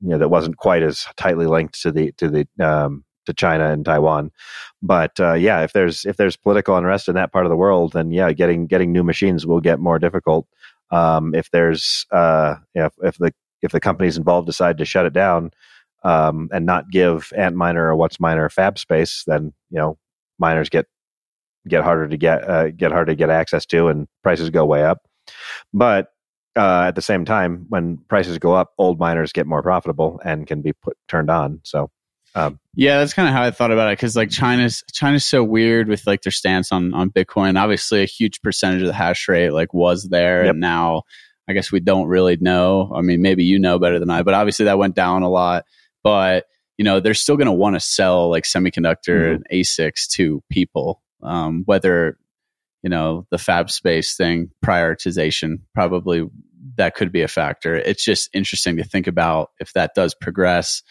you know that wasn't quite as tightly linked to the to the um, to China and Taiwan. But uh, yeah, if there's if there's political unrest in that part of the world, then yeah, getting getting new machines will get more difficult. Um, if there's uh, if, if the if the companies involved decide to shut it down um, and not give Antminer or WhatsMiner fab space, then you know miners get get harder to get uh, get harder to get access to, and prices go way up. But uh, at the same time, when prices go up, old miners get more profitable and can be put turned on. So um, yeah, that's kind of how I thought about it because like China's China's so weird with like their stance on on Bitcoin. Obviously, a huge percentage of the hash rate like was there, yep. and now I guess we don't really know. I mean, maybe you know better than I, but obviously that went down a lot. But you know, they're still going to want to sell like semiconductor mm-hmm. and ASICs to people, um, whether you know the fab space thing prioritization probably that could be a factor. It's just interesting to think about if that does progress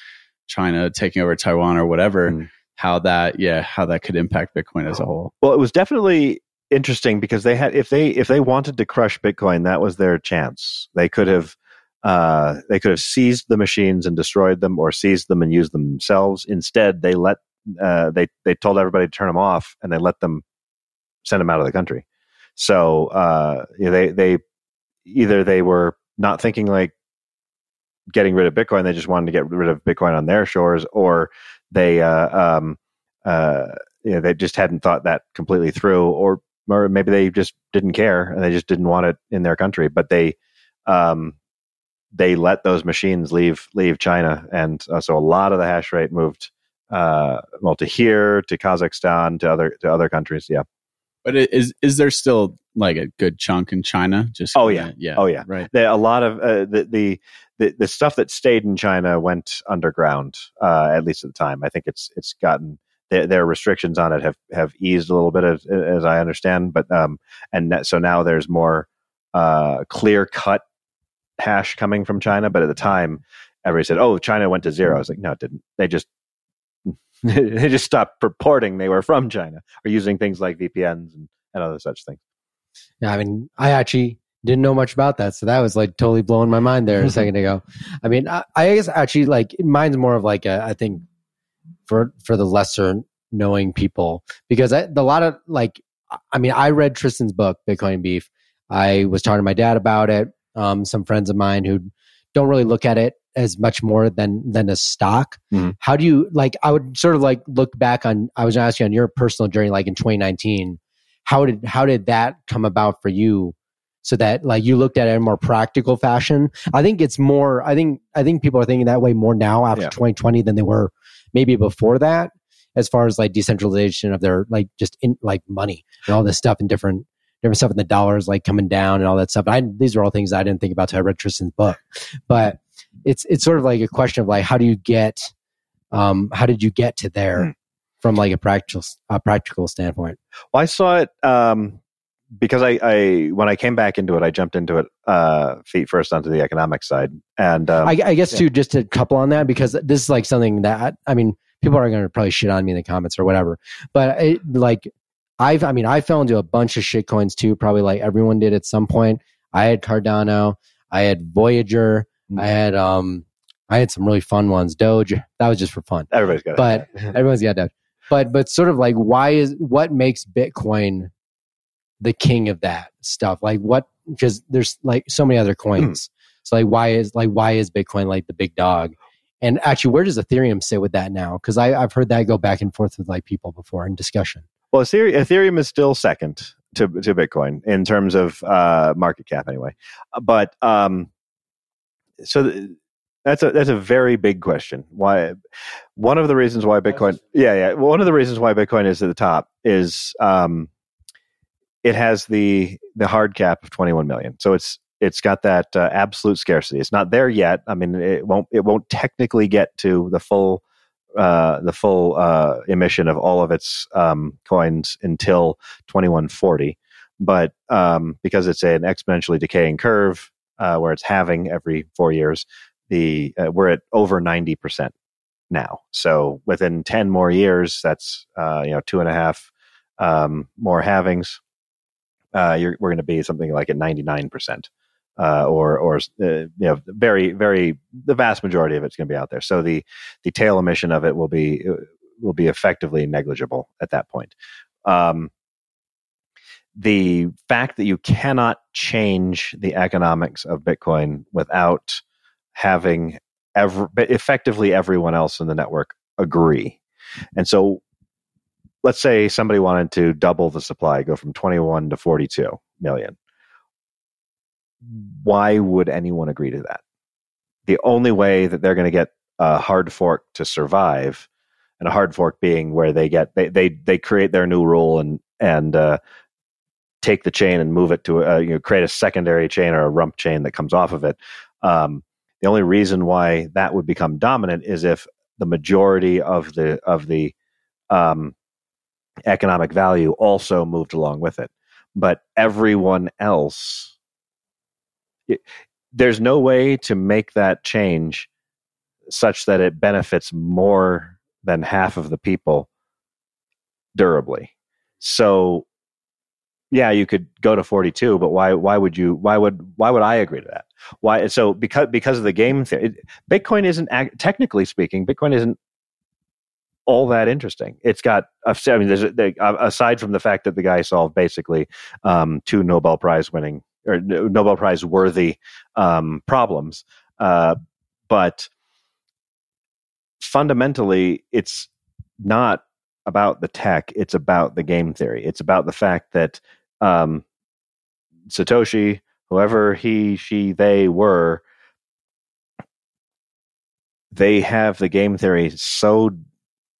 China taking over Taiwan or whatever, mm. how that yeah, how that could impact Bitcoin as a whole. Well, it was definitely interesting because they had if they if they wanted to crush Bitcoin, that was their chance. They could have uh, they could have seized the machines and destroyed them, or seized them and used them themselves. Instead, they let uh, they they told everybody to turn them off, and they let them send them out of the country. So uh, they they either they were not thinking like getting rid of Bitcoin. They just wanted to get rid of Bitcoin on their shores, or they uh, um, uh, you know, they just hadn't thought that completely through, or or maybe they just didn't care and they just didn't want it in their country. But they um, they let those machines leave leave China, and uh, so a lot of the hash rate moved uh, well to here, to Kazakhstan, to other to other countries. Yeah. But is is there still like a good chunk in China? Just oh yeah, yeah, oh yeah. Right. There, a lot of uh, the, the the the stuff that stayed in China went underground. Uh, at least at the time, I think it's it's gotten their, their restrictions on it have have eased a little bit as, as I understand. But um, and so now there's more uh, clear cut hash coming from China. But at the time, everybody said, "Oh, China went to zero. I was like, "No, it didn't. They just *laughs* they just stopped purporting they were from China or using things like VPNs and, and other such things. Yeah, I mean, I actually didn't know much about that, so that was like totally blowing my mind there a *laughs* second ago. I mean, I, I guess actually like mine's more of like a, I think for for the lesser knowing people because I, a lot of like I mean, I read Tristan's book Bitcoin Beef. I was talking to my dad about it. Um, some friends of mine who don't really look at it as much more than than a stock. Mm-hmm. How do you like? I would sort of like look back on. I was asking on your personal journey, like in 2019. How did how did that come about for you? So that like you looked at it in a more practical fashion. I think it's more. I think I think people are thinking that way more now after yeah. 2020 than they were maybe before that. As far as like decentralization of their like just in like money and all this stuff and different different stuff in the dollars like coming down and all that stuff. I, these are all things I didn't think about until I read Tristan's book. But it's it's sort of like a question of like how do you get um, how did you get to there mm. from like a practical a practical standpoint? Well, I saw it um, because I, I when I came back into it, I jumped into it uh, feet first onto the economic side, and um, I, I, guess yeah. too just to couple on that because this is like something that I mean people are going to probably shit on me in the comments or whatever, but it, like I've I mean I fell into a bunch of shit coins too, probably like everyone did at some point. I had Cardano, I had Voyager. I had um I had some really fun ones. Doge, that was just for fun. Everybody's got But everyone's got Doge. But but sort of like why is what makes Bitcoin the king of that stuff? Like what because there's like so many other coins. so like why is like why is Bitcoin like the big dog? And actually, where does Ethereum sit with that now? Because I've heard that go back and forth with like people before in discussion. Well, Ethereum is still second to to Bitcoin in terms of uh, market cap, anyway. But um, so th- that's a that's a very big question. Why? One of the reasons why Bitcoin, yeah, yeah, one of the reasons why Bitcoin is at the top is um, it has the the hard cap of 21 million. So it's it's got that uh, absolute scarcity. It's not there yet. I mean, it won't it won't technically get to the full uh, the full uh, emission of all of its um, coins until 2140. But um, because it's an exponentially decaying curve uh, where it's halving every four years, the uh, we're at over 90 percent now. So within 10 more years, that's uh, you know two and a half um, more halvings. Uh, we're going to be something like at 99 percent uh, or or uh, you know very very the vast majority of it's going to be out there. So the the tail emission of it will be will be effectively negligible at that point. Um, the fact that you cannot change the economics of Bitcoin without having effectively everyone else in the network agree, and so let's say somebody wanted to double the supply, go from 21 to 42 million why would anyone agree to that? The only way that they're going to get a hard fork to survive, and a hard fork being where they get they they they create their new rule and and uh, take the chain and move it to a, you know create a secondary chain or a rump chain that comes off of it. Um, the only reason why that would become dominant is if the majority of the of the um, economic value also moved along with it. But everyone else there's no way to make that change such that it benefits more than half of the people durably. So yeah, you could go to 42, but why why would you why would why would I agree to that? Why so because because of the game theory, Bitcoin isn't technically speaking, Bitcoin isn't all that interesting. It's got I mean there's aside from the fact that the guy solved basically um, two Nobel Prize winning or Nobel Prize worthy um, problems. Uh, but fundamentally, it's not about the tech, it's about the game theory. It's about the fact that um, Satoshi, whoever he, she, they were, they have the game theory so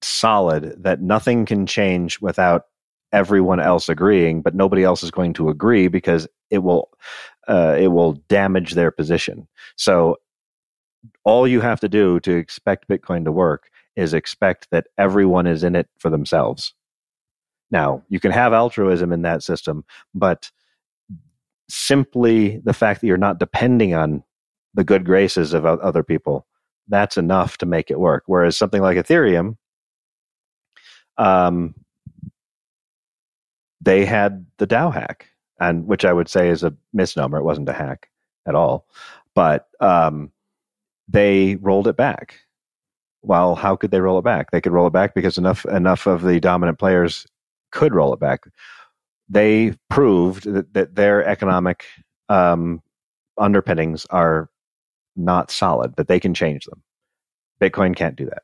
solid that nothing can change without everyone else agreeing, but nobody else is going to agree because it will uh, it will damage their position. So all you have to do to expect Bitcoin to work is expect that everyone is in it for themselves. Now, you can have altruism in that system, but simply the fact that you're not depending on the good graces of other people, that's enough to make it work. Whereas something like Ethereum, um, they had the DAO hack, and which I would say is a misnomer. It wasn't a hack at all, but um, they rolled it back. Well, how could they roll it back? They could roll it back because enough enough of the dominant players could roll it back. They proved that, that their economic um, underpinnings are not solid; that they can change them. Bitcoin can't do that.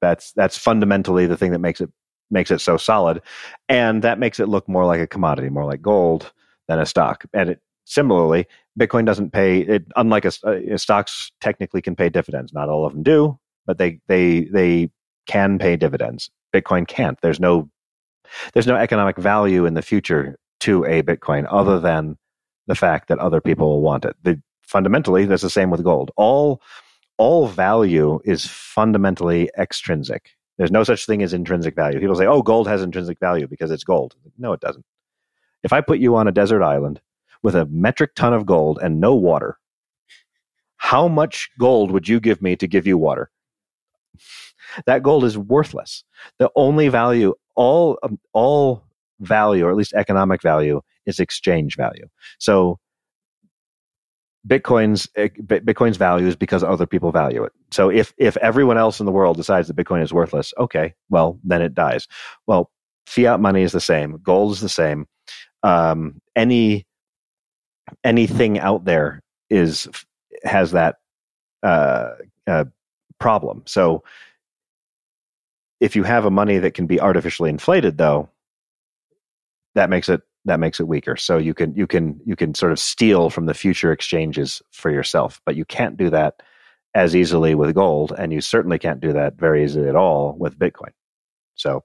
That's that's fundamentally the thing that makes it makes it so solid, and that makes it look more like a commodity, more like gold than a stock. And it, similarly, Bitcoin doesn't pay. It, unlike a, a, stocks, technically can pay dividends. Not all of them do, but they they they can pay dividends. Bitcoin can't. There's no there's no economic value in the future to a Bitcoin other mm-hmm. than the fact that other people will want it. The, fundamentally, that's the same with gold. All all value is fundamentally extrinsic. There's no such thing as intrinsic value. People say, oh, gold has intrinsic value because it's gold. No, it doesn't. If I put you on a desert island with a metric ton of gold and no water, how much gold would you give me to give you water? That gold is worthless. The only value, all, um, all value, or at least economic value, is exchange value. So Bitcoin's eh, Bitcoin's value is because other people value it. So if if everyone else in the world decides that Bitcoin is worthless, okay, well then it dies. Well, fiat money is the same, gold is the same. Um, any anything out there is has that uh, uh, problem. So if you have a money that can be artificially inflated, though, that makes it that makes it weaker. So you can you can you can sort of steal from the future exchanges for yourself, but you can't do that as easily with gold, and you certainly can't do that very easily at all with Bitcoin. So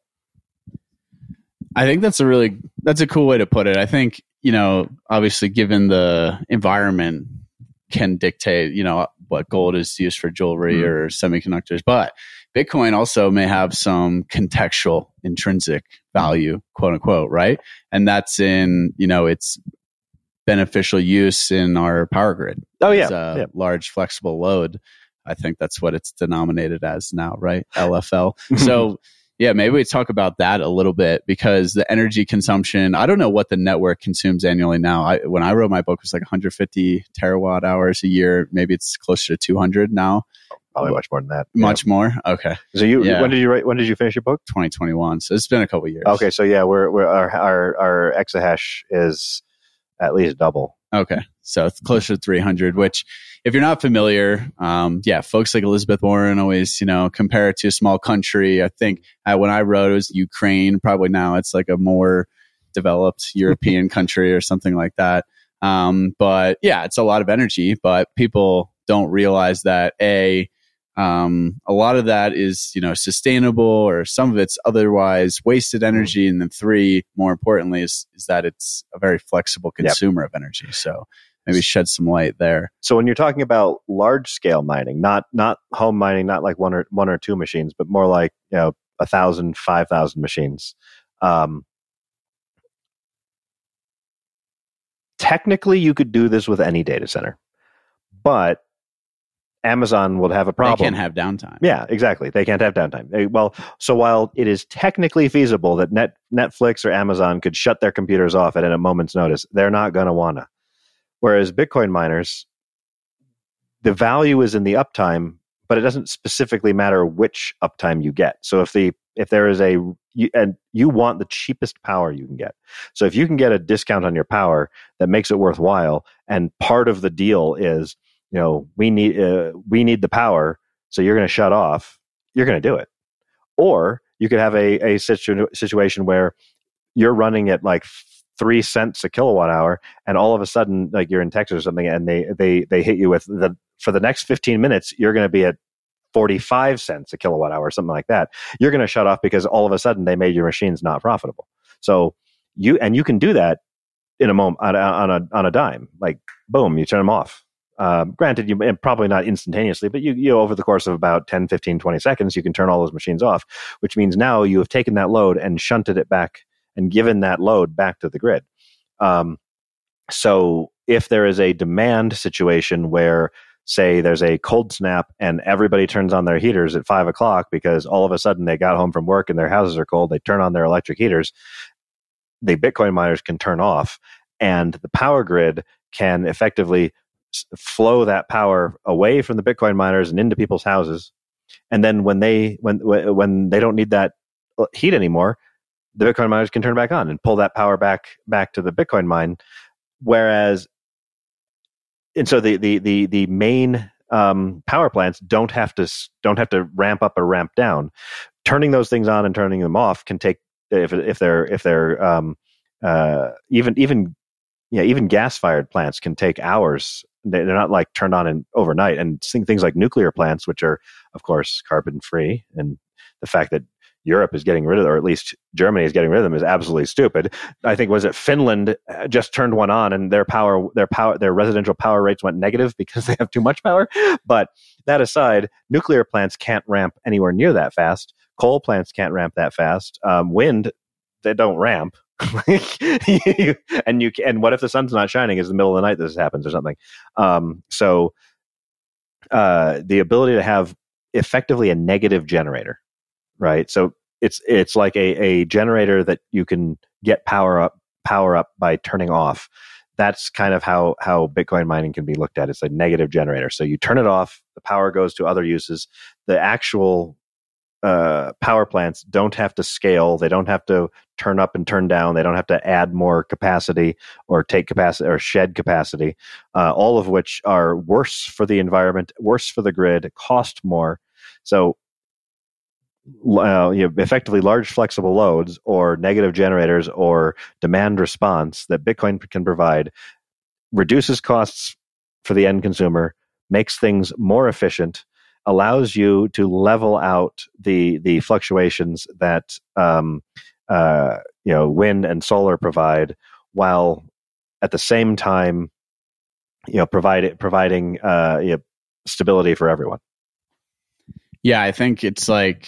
I think that's a really that's a cool way to put it. I think you know, obviously, given the environment, can dictate, you know, what gold is used for jewelry mm. or semiconductors. But Bitcoin also may have some contextual intrinsic value, quote unquote, right? And that's in, you know, its beneficial use in our power grid. Oh, yeah. yeah. Large flexible load. I think that's what it's denominated as now, right? LFL. *laughs* so, yeah, maybe we talk about that a little bit because the energy consumption, I don't know what the network consumes annually now. I, when I wrote my book, it was like 150 terawatt hours a year. Maybe it's closer to 200 now. Probably much more than that. Much yeah. more. Okay. So you yeah. when did you write? When did you finish your book? 2021. So it's been a couple years. Okay, so yeah, we're, we're our, our our exahash is at least double. Okay, so it's closer to 300. Which, if you're not familiar, um, yeah, folks like Elizabeth Warren always you know compare it to a small country. I think uh, when I wrote it was Ukraine. Probably now it's like a more developed *laughs* European country or something like that. Um, but yeah, it's a lot of energy. But people don't realize that a um, a lot of that is you know sustainable or some of it's otherwise wasted mm-hmm. energy and then three more importantly is, is that it's a very flexible consumer yep. of energy so maybe shed some light there so when you're talking about large scale mining not not home mining not like one or one or two machines but more like you know a thousand five thousand machines um, technically you could do this with any data center but Amazon will have a problem. They can't have downtime. Yeah, exactly. They can't have downtime. well, so while it is technically feasible that Net, Netflix or Amazon could shut their computers off at a moment's notice, they're not going to wanna. Whereas Bitcoin miners, the value is in the uptime, but it doesn't specifically matter which uptime you get. So if the if there is a you, and you want the cheapest power you can get. So if you can get a discount on your power that makes it worthwhile, and part of the deal is you know we need uh, we need the power so you're going to shut off you're going to do it. Or you could have a, a situ- situation where you're running at like three cents a kilowatt hour and all of a sudden like you're in texas or something and they they they hit you with the for the next 15 minutes you're going to be at 45 cents a kilowatt hour something like that. You're going to shut off because all of a sudden they made your machines not profitable. So you and you can do that in a moment on on a on a dime like boom you turn them off um, granted, you probably not instantaneously, but you, you over the course of about 10, 15, 20 seconds, you can turn all those machines off, which means now you have taken that load and shunted it back and given that load back to the grid. Um, so if there is a demand situation where, say, there's a cold snap and everybody turns on their heaters at five o'clock because all of a sudden they got home from work and their houses are cold, they turn on their electric heaters, the Bitcoin miners can turn off and the power grid can effectively flow that power away from the Bitcoin miners and into people's houses. And then when they when when they don't need that uh, heat anymore, the Bitcoin miners can turn back on and pull that power back back to the Bitcoin mine. Whereas, and so the the the the main um, power plants don't have to don't have to ramp up or ramp down. Turning those things on and turning them off can take if if they're if they're um, uh, even even yeah even gas fired plants can take hours they're not like turned on in overnight. And seeing things like nuclear plants, which are of course carbon free, and the fact that Europe is getting rid of, or at least Germany is getting rid of them, is absolutely stupid. I think was it Finland uh, just turned one on, and their power, their power, their residential power rates went negative because *laughs* they have too much power. But that aside, nuclear plants can't ramp anywhere near that fast. Coal plants can't ramp that fast. Um, wind, they don't ramp. *laughs* and you and what if the sun's not shining? Is the middle of the night this happens or something? Um, so uh, the ability to have effectively a negative generator, right? So it's it's like a, a generator that you can get power up power up by turning off. That's kind of how how Bitcoin mining can be looked at. It's a negative generator. So you turn it off, the power goes to other uses. The actual uh, power plants don't have to scale. They don't have to turn up and turn down. They don't have to add more capacity or take capacity or shed capacity. Uh, all of which are worse for the environment, worse for the grid, cost more. So, uh, you know, effectively, large flexible loads or negative generators or demand response that Bitcoin can provide reduces costs for the end consumer, makes things more efficient allows you to level out the the fluctuations that um, uh, you know wind and solar provide, while at the same time, you know, provide providing uh, you know, stability for everyone. Yeah, I think it's like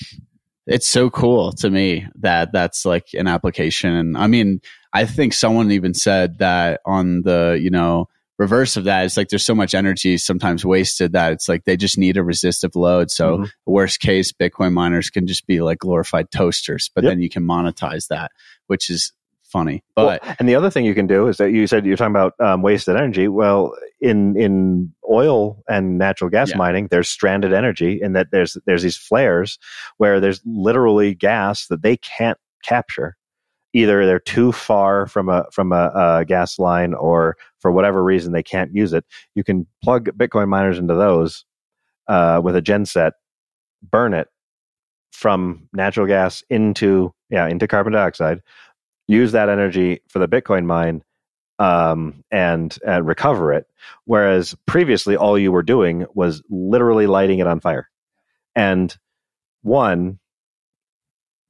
it's so cool to me that that's like an application. I mean, I think someone even said that on the you know reverse of that, it's like there's so much energy sometimes wasted that it's like they just need a resistive load. So mm-hmm. worst case, Bitcoin miners can just be like glorified toasters, but yep. then you can monetize that, which is funny. But well, and the other thing you can do is that you said you're talking about um, wasted energy. Well, in in oil and natural gas yeah. mining, there's stranded energy in that there's there's these flares where there's literally gas that they can't capture either they're too far from a from a, a, gas line or for whatever reason they can't use it you can plug bitcoin miners into those uh, with a genset burn it from natural gas into yeah into carbon dioxide use that energy for the bitcoin mine um, and and recover it. Whereas previously all you were doing was literally lighting it on fire. And one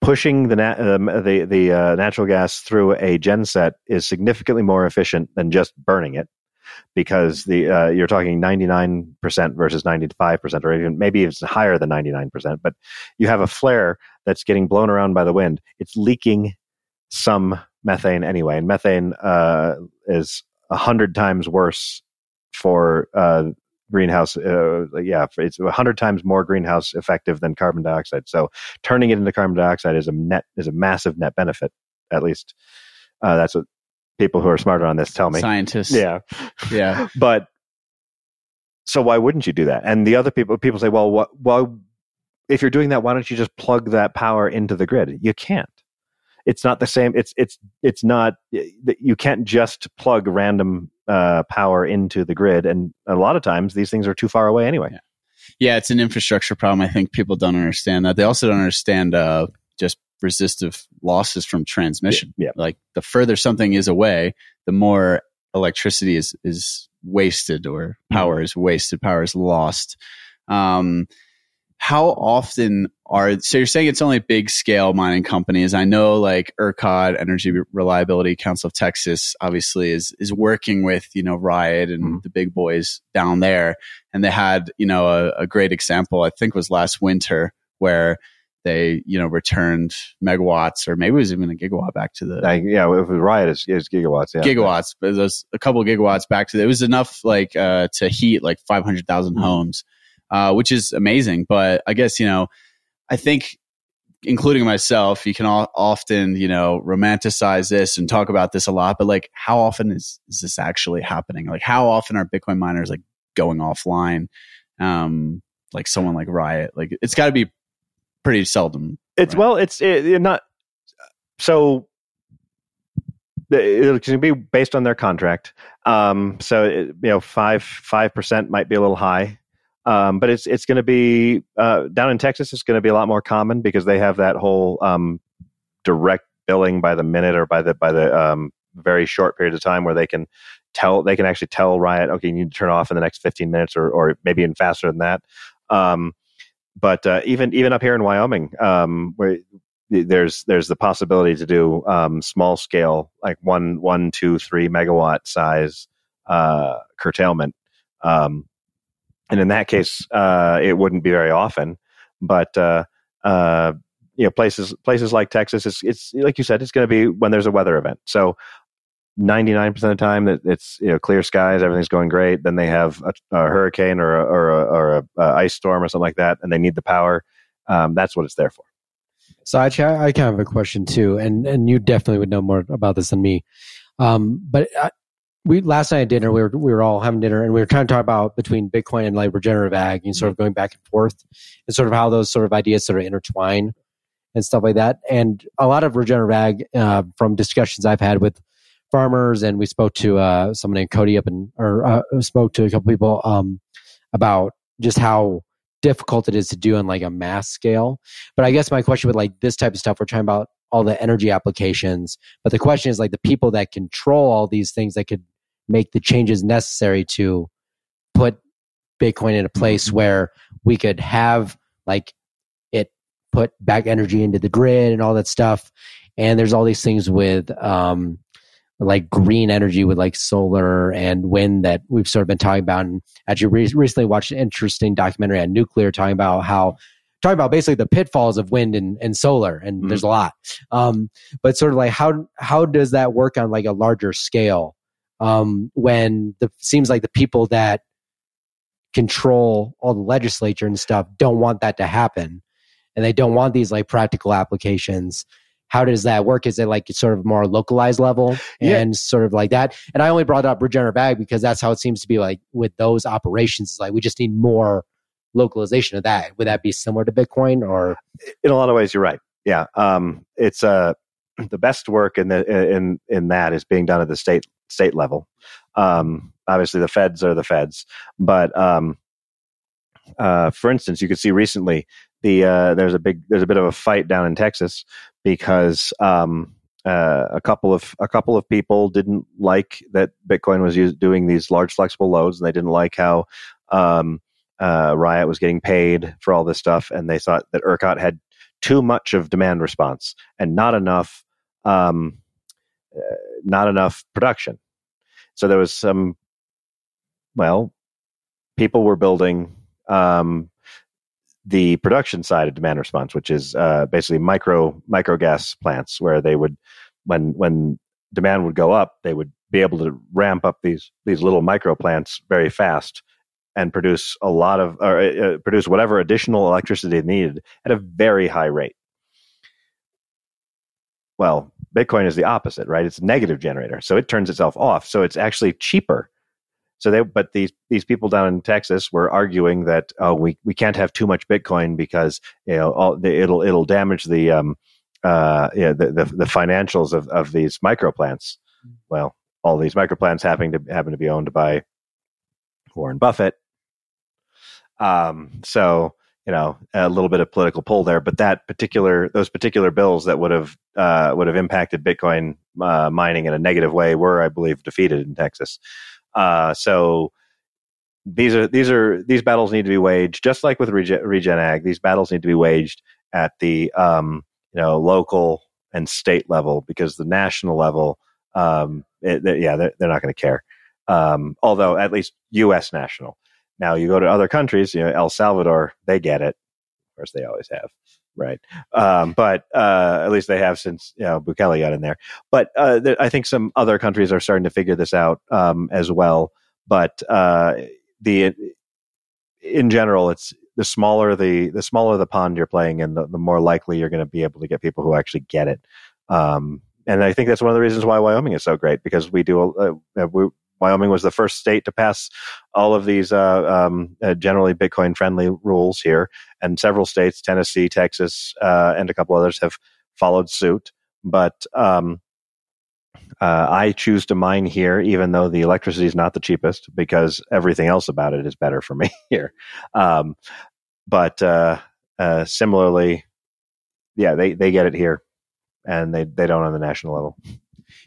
pushing the nat- um, the the uh, natural gas through a genset is significantly more efficient than just burning it because the uh, you're talking 99% versus 95% or even maybe it's higher than 99% but you have a flare that's getting blown around by the wind. It's leaking some methane anyway and methane uh, is a hundred times worse for uh, greenhouse uh, yeah it's 100 times more greenhouse effective than carbon dioxide. So turning it into carbon dioxide is a net is a massive net benefit at least uh, that's what people who are smarter on this tell me. Scientists. Yeah. Yeah. *laughs* But so why wouldn't you do that? And the other people people say well what well if you're doing that why don't you just plug that power into the grid? You can't. It's not the same it's it's it's not you can't just plug random uh, power into the grid. And a lot of times these things are too far away anyway. Yeah. yeah, it's an infrastructure problem. I think people don't understand that. They also don't understand uh, just resistive losses from transmission. Yeah, yeah. Like the further something is away, the more electricity is is wasted or mm-hmm. power is wasted, power is lost. Um, how often are so you're saying it's only big scale mining companies i know like ercot energy reliability council of texas obviously is is working with you know riot and mm. the big boys down there and they had you know a, a great example i think was last winter where they you know returned megawatts or maybe it was even a gigawatt back to the like, yeah was riot is, is gigawatts yeah gigawatts but there's a couple gigawatts back to the, it was enough like uh to heat like 500000 mm. homes uh, which is amazing. But I guess, you know, I think including myself, you can all, often, you know, romanticize this and talk about this a lot, but like how often is, is this actually happening? Like how often are Bitcoin miners like going offline? Um, like someone like Riot, like it's got to be pretty seldom. It's right? well, it's it, it not so it's going to be based on their contract. Um, so it, you know, five five percent might be a little high. Um, but it's it's going to be uh, down in Texas. It's going to be a lot more common because they have that whole um, direct billing by the minute or by the by the um, very short period of time where they can tell they can actually tell Riot, okay, you need to turn off in the next 15 minutes or or maybe even faster than that. Um, but uh, even even up here in Wyoming, um, where there's there's the possibility to do um, small scale, like one one two three megawatt size uh, curtailment. Um, and in that case, uh, it wouldn't be very often. But uh, uh, you know, places places like Texas, it's it's like you said, it's going to be when there's a weather event. So. 99% of the time that it's you know clear skies everything's going great then they have a, a hurricane or a, or, a, or a, ice storm or something like that and they need the power um, that's what it's there for so actually I, I kind of have a question too and and you definitely would know more about this than me um, but I, we last night at dinner we were we were all having dinner and we were trying to talk about between Bitcoin and like regenerative ag and sort of going back and forth and sort of how those sort of ideas sort of intertwine and stuff like that. And a lot of regenerative ag uh, from discussions I've had with farmers and we spoke to uh, someone named Cody up and or uh, spoke to a couple people um, about just how difficult it is to do on like a mass scale. But I guess my question with like this type of stuff, we're talking about all the energy applications. But the question is like the people that control all these things that could make the changes necessary to put Bitcoin in a place mm-hmm. where we could have like it put back energy into the grid and all that stuff. And there's all these things with um, like green energy with like solar and wind that we've sort of been talking about. And actually, re- recently watched an interesting documentary on nuclear talking about how talking about basically the pitfalls of wind and, and solar and mm-hmm. there's a lot. Um, but sort of like how how does that work on like a larger scale? Um, when the seems like the people that control all the legislature and stuff don't want that to happen and they don't want these like practical applications. How does that work? Is it like sort of more localized level? And yeah. sort of like that. And i only brought up regenerative ag because that's how it seems to be like with those operations it's like we just need more localization of that. Would that be similar to Bitcoin or? In a lot of ways, you're right. Yeah, um, it's uh, the best work in the in in that is being done at the state state level. Um, obviously, the feds are the feds, but um, uh, for instance, you could see recently the uh, there's a big there's a bit of a fight down in Texas because um, uh, a couple of a couple of people didn't like that Bitcoin was used, doing these large flexible loads, and they didn't like how um, uh, Riot was getting paid for all this stuff, and they thought that ERCOT had too much of demand response and not enough, um, uh, not enough production. So there was some, well, people were building um, the production side of demand response, which is uh, basically micro micro gas plants, where they would, when when demand would go up, they would be able to ramp up these these little micro plants very fast and produce a lot of or uh, produce whatever additional electricity needed at a very high rate. Well, Bitcoin is the opposite, right? It's a negative generator, so it turns itself off. So it's actually cheaper. So they, but these these people down in Texas were arguing that oh, we, we can't have too much Bitcoin because you know all, it'll it'll damage the um uh yeah the, the the financials of of these micro plants. Well, all these micro plants having to happen to be owned by Warren Buffett. Um, so you know a little bit of political pull there, but that particular those particular bills that would have uh, would have impacted Bitcoin uh, mining in a negative way were, I believe, defeated in Texas. Uh, so these are these are these battles need to be waged just like with Regen, Regen Ag. These battles need to be waged at the um, you know local and state level because the national level, um, it, yeah, they're, they're not going to care. Um, although at least U.S. national. Now you go to other countries, you know, El Salvador, they get it. Of course, they always have, right? Um, but uh, at least they have since you know Bukele got in there. But uh, th- I think some other countries are starting to figure this out um, as well. But uh, the in general, it's the smaller the the smaller the pond you're playing in, the, the more likely you're going to be able to get people who actually get it. Um, and I think that's one of the reasons why Wyoming is so great because we do uh, we, Wyoming was the first state to pass all of these uh, um, uh, generally Bitcoin friendly rules here, and several states, Tennessee, Texas, uh, and a couple others, have followed suit. But um, uh, I choose to mine here, even though the electricity is not the cheapest, because everything else about it is better for me *laughs* here. Um, but uh, uh, similarly, yeah, they, they get it here, and they they don't on the national level.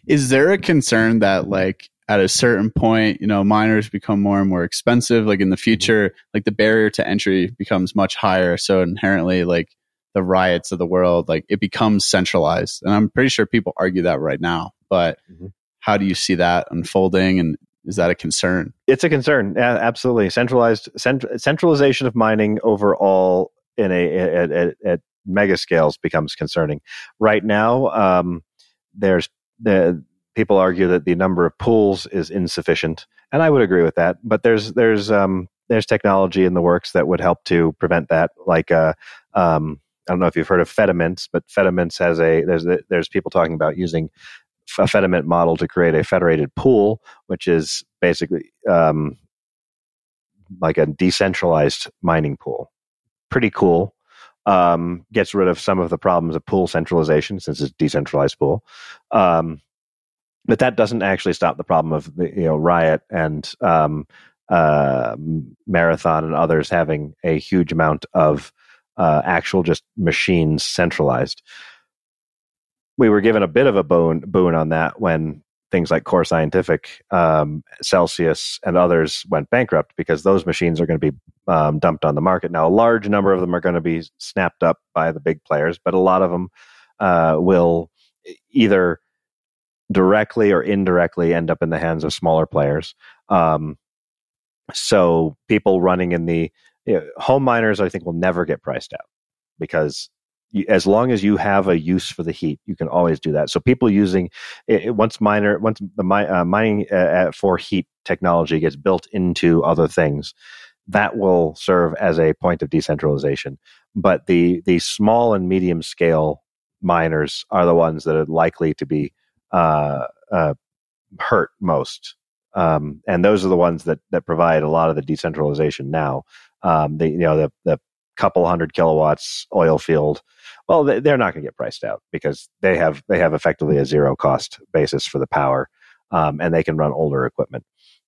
Is there a concern that like at a certain point, you know, miners become more and more expensive. Like in the future, like the barrier to entry becomes much higher. So inherently, like the riots of the world, like it becomes centralized. And I'm pretty sure people argue that right now. But mm-hmm. how do you see that unfolding? And is that a concern? It's a concern. Yeah, absolutely. Centralized cent- centralization of mining overall in a at, at, at mega scales becomes concerning. Right now, um, there's the people argue that the number of pools is insufficient, and I would agree with that. But there's there's um, there's technology in the works that would help to prevent that. Like uh, um, I don't know if you've heard of Fedimints, but Fedimints has a there's there's people talking about using a Fedimint model to create a federated pool, which is basically um, like a decentralized mining pool. Pretty cool. Um, gets rid of some of the problems of pool centralization since it's decentralized pool. Um, but that doesn't actually stop the problem of the you know riot and um, uh, marathon and others having a huge amount of uh, actual just machines centralized. We were given a bit of a boon boon on that when things like Core Scientific, um, Celsius, and others went bankrupt because those machines are going to be um, dumped on the market. Now, a large number of them are going to be snapped up by the big players, but a lot of them uh, will either directly or indirectly end up in the hands of smaller players. Um, so people running in the you know, home miners, I think, will never get priced out because you, as long as you have a use for the heat, you can always do that. So people using it, once miner once the uh, mining uh, for heat technology gets built into other things, that will serve as a point of decentralization. But the the small and medium scale miners are the ones that are likely to be uh, uh, hurt most. Um, and those are the ones that that provide a lot of the decentralization now. Um, the you know the the couple hundred kilowatts oil field, well, they're not going to get priced out because they have they have effectively a zero cost basis for the power, um, and they can run older equipment.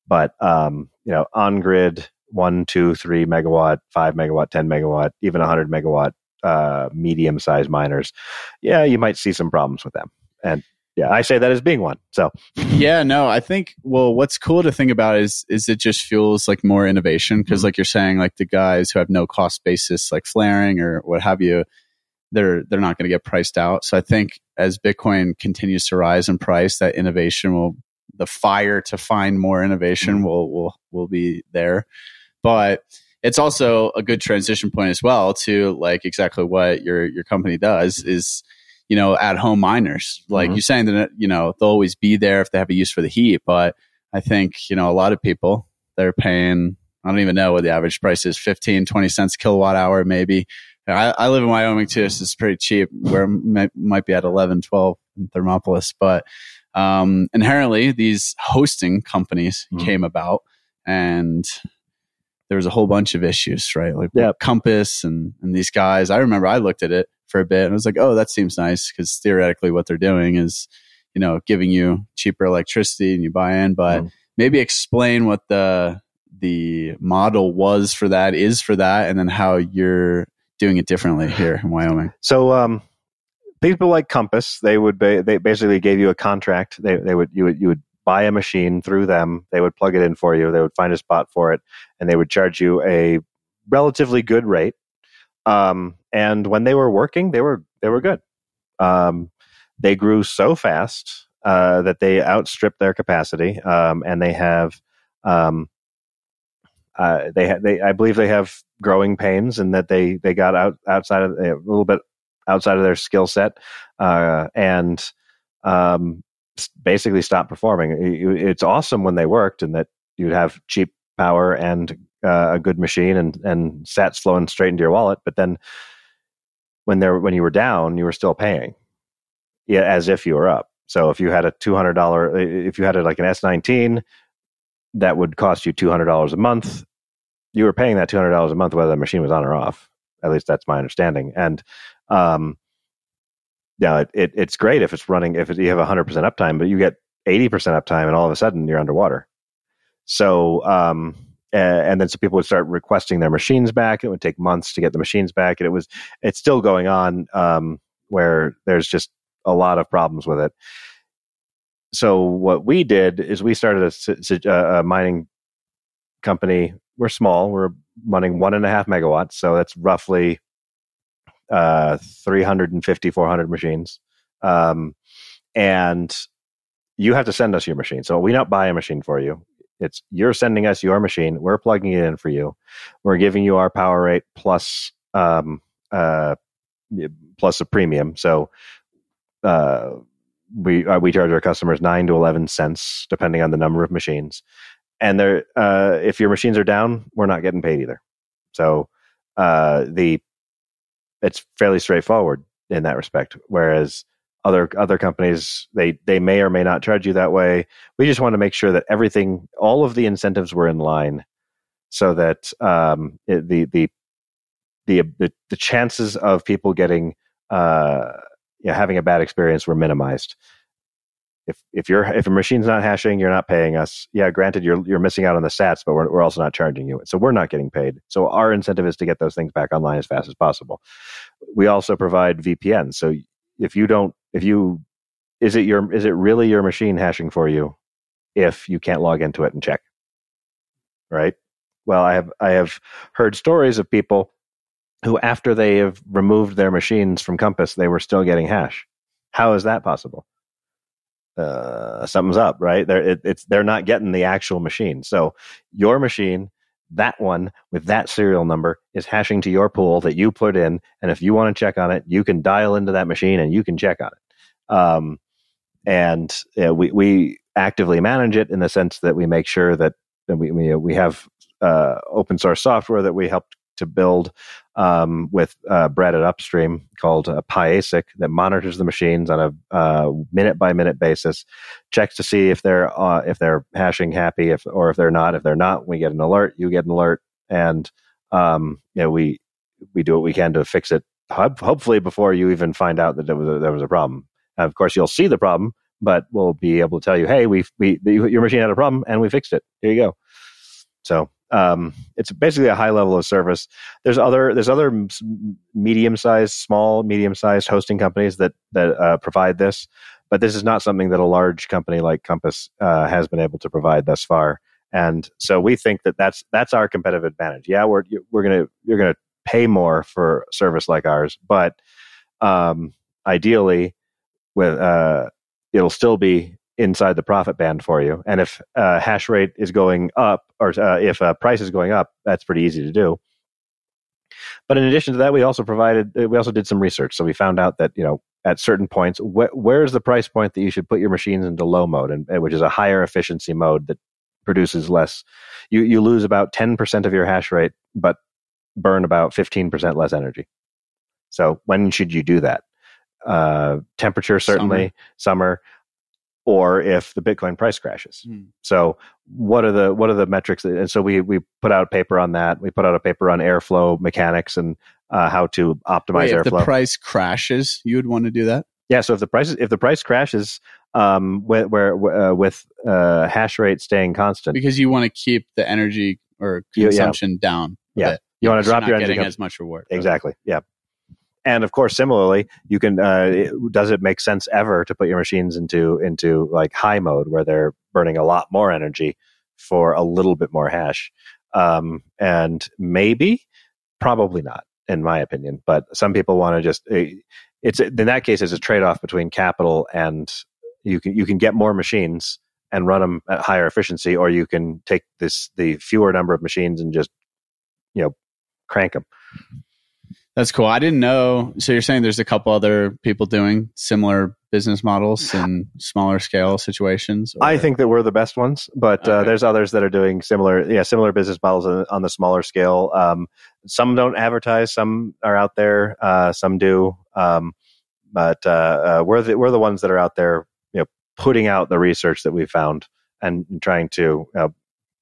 But um, you know, on grid one, two, three megawatt, five megawatt, ten megawatt, even hundred megawatt uh, medium sized miners, yeah, you might see some problems with them. And yeah, I say that as being one. So *laughs* yeah, no, I think well, what's cool to think about is is it just fuels like more innovation because mm-hmm. like you're saying, like the guys who have no cost basis, like flaring or what have you, they're they're not going to get priced out. So I think as Bitcoin continues to rise in price, that innovation will the fire to find more innovation mm-hmm. will will will be there. But it's also a good transition point as well to like exactly what your your company does is you know, at home miners. Like mm-hmm. you're saying that, you know, they'll always be there if they have a use for the heat. But I think, you know, a lot of people, they're paying, I don't even know what the average price is 15, 20 cents kilowatt hour, maybe. I, I live in Wyoming too, so it's pretty cheap where it might be at 11, 12 in Thermopolis. But um, inherently, these hosting companies mm-hmm. came about and there was a whole bunch of issues, right? Like yep. Compass and, and these guys. I remember I looked at it for a bit and I was like, oh, that seems nice because theoretically what they're doing is, you know, giving you cheaper electricity and you buy in. But mm. maybe explain what the the model was for that, is for that, and then how you're doing it differently here in Wyoming. So, um, people like Compass, they would ba- they basically gave you a contract. They they would you would you would buy a machine through them. They would plug it in for you. They would find a spot for it, and they would charge you a relatively good rate. Um, and when they were working, they were they were good. Um, they grew so fast uh, that they outstripped their capacity, um, and they have um, uh, they ha- they I believe they have growing pains, and that they they got out outside of a little bit outside of their skill set, uh, and um, basically stopped performing. It's awesome when they worked, and that you'd have cheap power and uh, a good machine and and sats flowing straight into your wallet. But then when there when you were down, you were still paying, yeah, as if you were up. So if you had a two hundred dollar, if you had a, like an S nineteen, that would cost you two hundred dollars a month. You were paying that two hundred dollars a month whether the machine was on or off. At least that's my understanding. And um, yeah, it, it, it's great if it's running if you have hundred percent uptime, but you get eighty percent uptime, and all of a sudden you're underwater. So um, and then so people would start requesting their machines back. It would take months to get the machines back, and it was it's still going on um, where there's just a lot of problems with it. So what we did is we started a, a mining company. We're small. We're running one and a half megawatts, so that's roughly uh, 350, 400 machines. Um, and you have to send us your machine. So we not buy a machine for you. It's you're sending us your machine. We're plugging it in for you. We're giving you our power rate plus um, uh, plus a premium. So uh, we uh, we charge our customers nine to eleven cents depending on the number of machines. And there, uh, if your machines are down, we're not getting paid either. So uh, the it's fairly straightforward in that respect. Whereas other other companies they they may or may not charge you that way we just want to make sure that everything all of the incentives were in line so that um, it, the, the the the chances of people getting uh, you know, having a bad experience were minimized if if you're if a machine's not hashing you're not paying us. Yeah granted you're you're missing out on the sats but we're, we're also not charging you. So we're not getting paid. So our incentive is to get those things back online as fast as possible. We also provide vpn so if you don't if you is it your is it really your machine hashing for you if you can't log into it and check? Right? Well i have i have heard stories of people who after they have removed their machines from compass they were still getting hash. How is that possible uh, something's up, right? They're it, it's they're not getting the actual machine. So your machine, that one with that serial number, is hashing to your pool that you put in, and if you want to check on it, you can dial into that machine and you can check on it. Um, and yeah, we we actively manage it in the sense that we make sure that, that we we, we have uh, open source software that we helped to build um, with uh, Brett at Upstream called uh, PyASIC that monitors the machines on a uh, minute by minute basis, checks to see if they're uh, if they're hashing happy, if or if they're not. If they're not, we get an alert. You get an alert, and um, you know we we do what we can to fix it. Hopefully, before you even find out that there was a, there was a problem. Of course, you'll see the problem, but we'll be able to tell you, hey, we we your machine had a problem and we fixed it. Here you go. So um, it's basically a high level of service. There's other there's other medium sized, small, medium sized hosting companies that that uh, provide this, but this is not something that a large company like Compass uh, has been able to provide thus far. And so we think that that's that's our competitive advantage. Yeah, we're we're gonna you're gonna pay more for service like ours, but um, ideally, with uh, it'll still be inside the profit band for you. And if uh, hash rate is going up, or uh, if uh, price is going up, that's pretty easy to do. But in addition to that, we also provided, uh, we also did some research. So we found out that you know at certain points, wh- where's the price point that you should put your machines into low mode, and which is a higher efficiency mode that produces less. You you lose about ten percent of your hash rate, but burn about fifteen percent less energy. So when should you do that? Uh, temperature certainly summer. summer or if the Bitcoin price crashes. Mm. So what are the what are the metrics? And so we we put out a paper on that. We put out a paper on airflow mechanics and uh, how to optimize Wait, if the price crashes, you would want to do that. Yeah. So if the price if the price crashes, um, where, where uh, with uh, hash rate staying constant, because you want to keep the energy or consumption yeah. down. Yeah. You want to drop your getting as much reward. Exactly. Yeah. And of course, similarly, you can. Uh, does it make sense ever to put your machines into into like high mode where they're burning a lot more energy for a little bit more hash? Um, and maybe, probably not, in my opinion. But some people want to just. Eh, it's in that case, it's a trade off between capital and you can you can get more machines and run them at higher efficiency, or you can take this the fewer number of machines and just you know crank them. That's cool. I didn't know. So you're saying there's a couple other people doing similar business models in smaller scale situations? Or? I think that we're the best ones, but uh, okay. uh, there's others that are doing similar, yeah, similar business models on, on the smaller scale. Um, some don't advertise, some are out there, uh, some do, um, but uh, uh, we're the we're the ones that are out there, you know, putting out the research that we found and trying to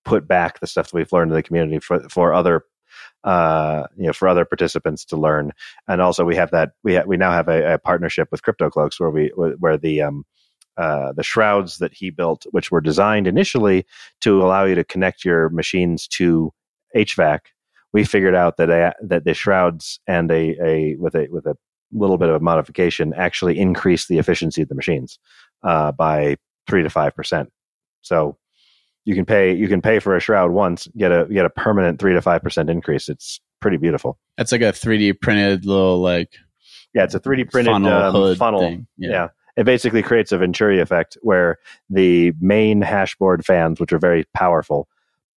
put back the stuff that we've learned in the community for for other uh, you know, for other participants to learn. And also, we have that we ha- we now have a, a, partnership with CryptoCloaks where we where the um, uh, the shrouds that he built, which were designed initially to allow you to connect your machines to HVAC, we figured out that a, that the shrouds and a, a with a with a little bit of a modification actually increase the efficiency of the machines uh, by three to five percent. So you can pay you can pay for a shroud once, get a get a permanent three to five percent increase. It's pretty beautiful. That's like a three D printed little like yeah, it's a three D printed funnel. Um, funnel. Yeah. yeah. It basically creates a Venturi effect where the main hashboard fans, which are very powerful,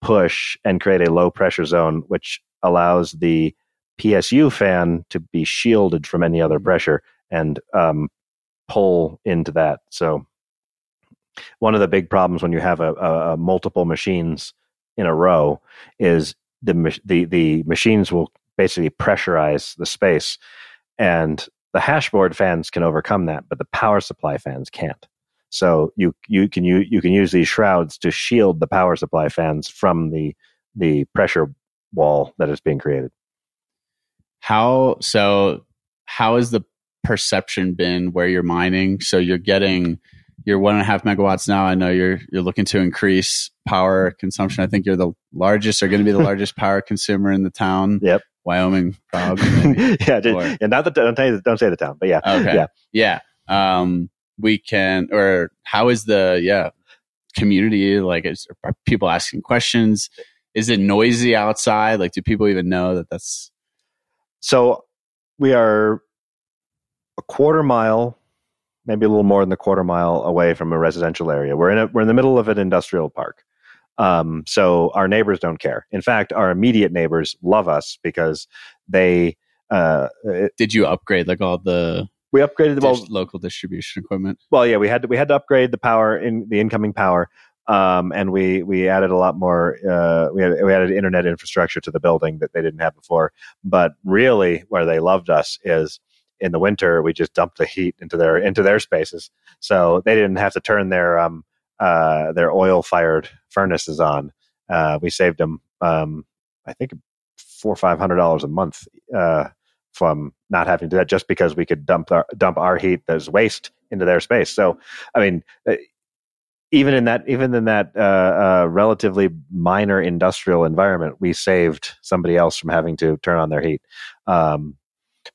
push and create a low pressure zone, which allows the PSU fan to be shielded from any other mm-hmm. pressure and um, pull into that. So one of the big problems when you have a, a, a multiple machines in a row is the the the machines will basically pressurize the space, and the hashboard fans can overcome that, but the power supply fans can't. So you you can you you can use these shrouds to shield the power supply fans from the the pressure wall that is being created. How so? How has the perception been where you're mining? So you're getting you're one and a half megawatts now. I know you're you're looking to increase power consumption. I think you're the largest or going to be the *laughs* largest power consumer in the town. Yep. Wyoming, proud. *laughs* yeah, just, yeah. Not the don't, you, don't say the town, but yeah. Okay. Yeah. Yeah. Um, we can, or how is the yeah community like? Is, are people asking questions? Is it noisy outside? Like, do people even know that that's? So, we are a quarter mile maybe a little more than a quarter mile away from a residential area. We're in a, we're in the middle of an industrial park. Um, so our neighbors don't care. In fact, our immediate neighbors love us because they uh, it- Did you upgrade like all the we upgraded the well, local distribution equipment? well yeah we had to we had to upgrade the power in the incoming power um, and we we added a lot more uh, we had we added internet infrastructure to the building that they didn't have before but really where they loved us is in the winter we just dumped the heat into their into their spaces. So they didn't have to turn their um uh their oil fired furnaces on. Uh we saved them um i think four or five hundred dollars a month uh from not having to do that just because we could dump our dump our heat as waste into their space. So i mean uh, even in that even in that uh, uh, relatively minor industrial environment, we saved somebody else from having to turn on their heat. Um,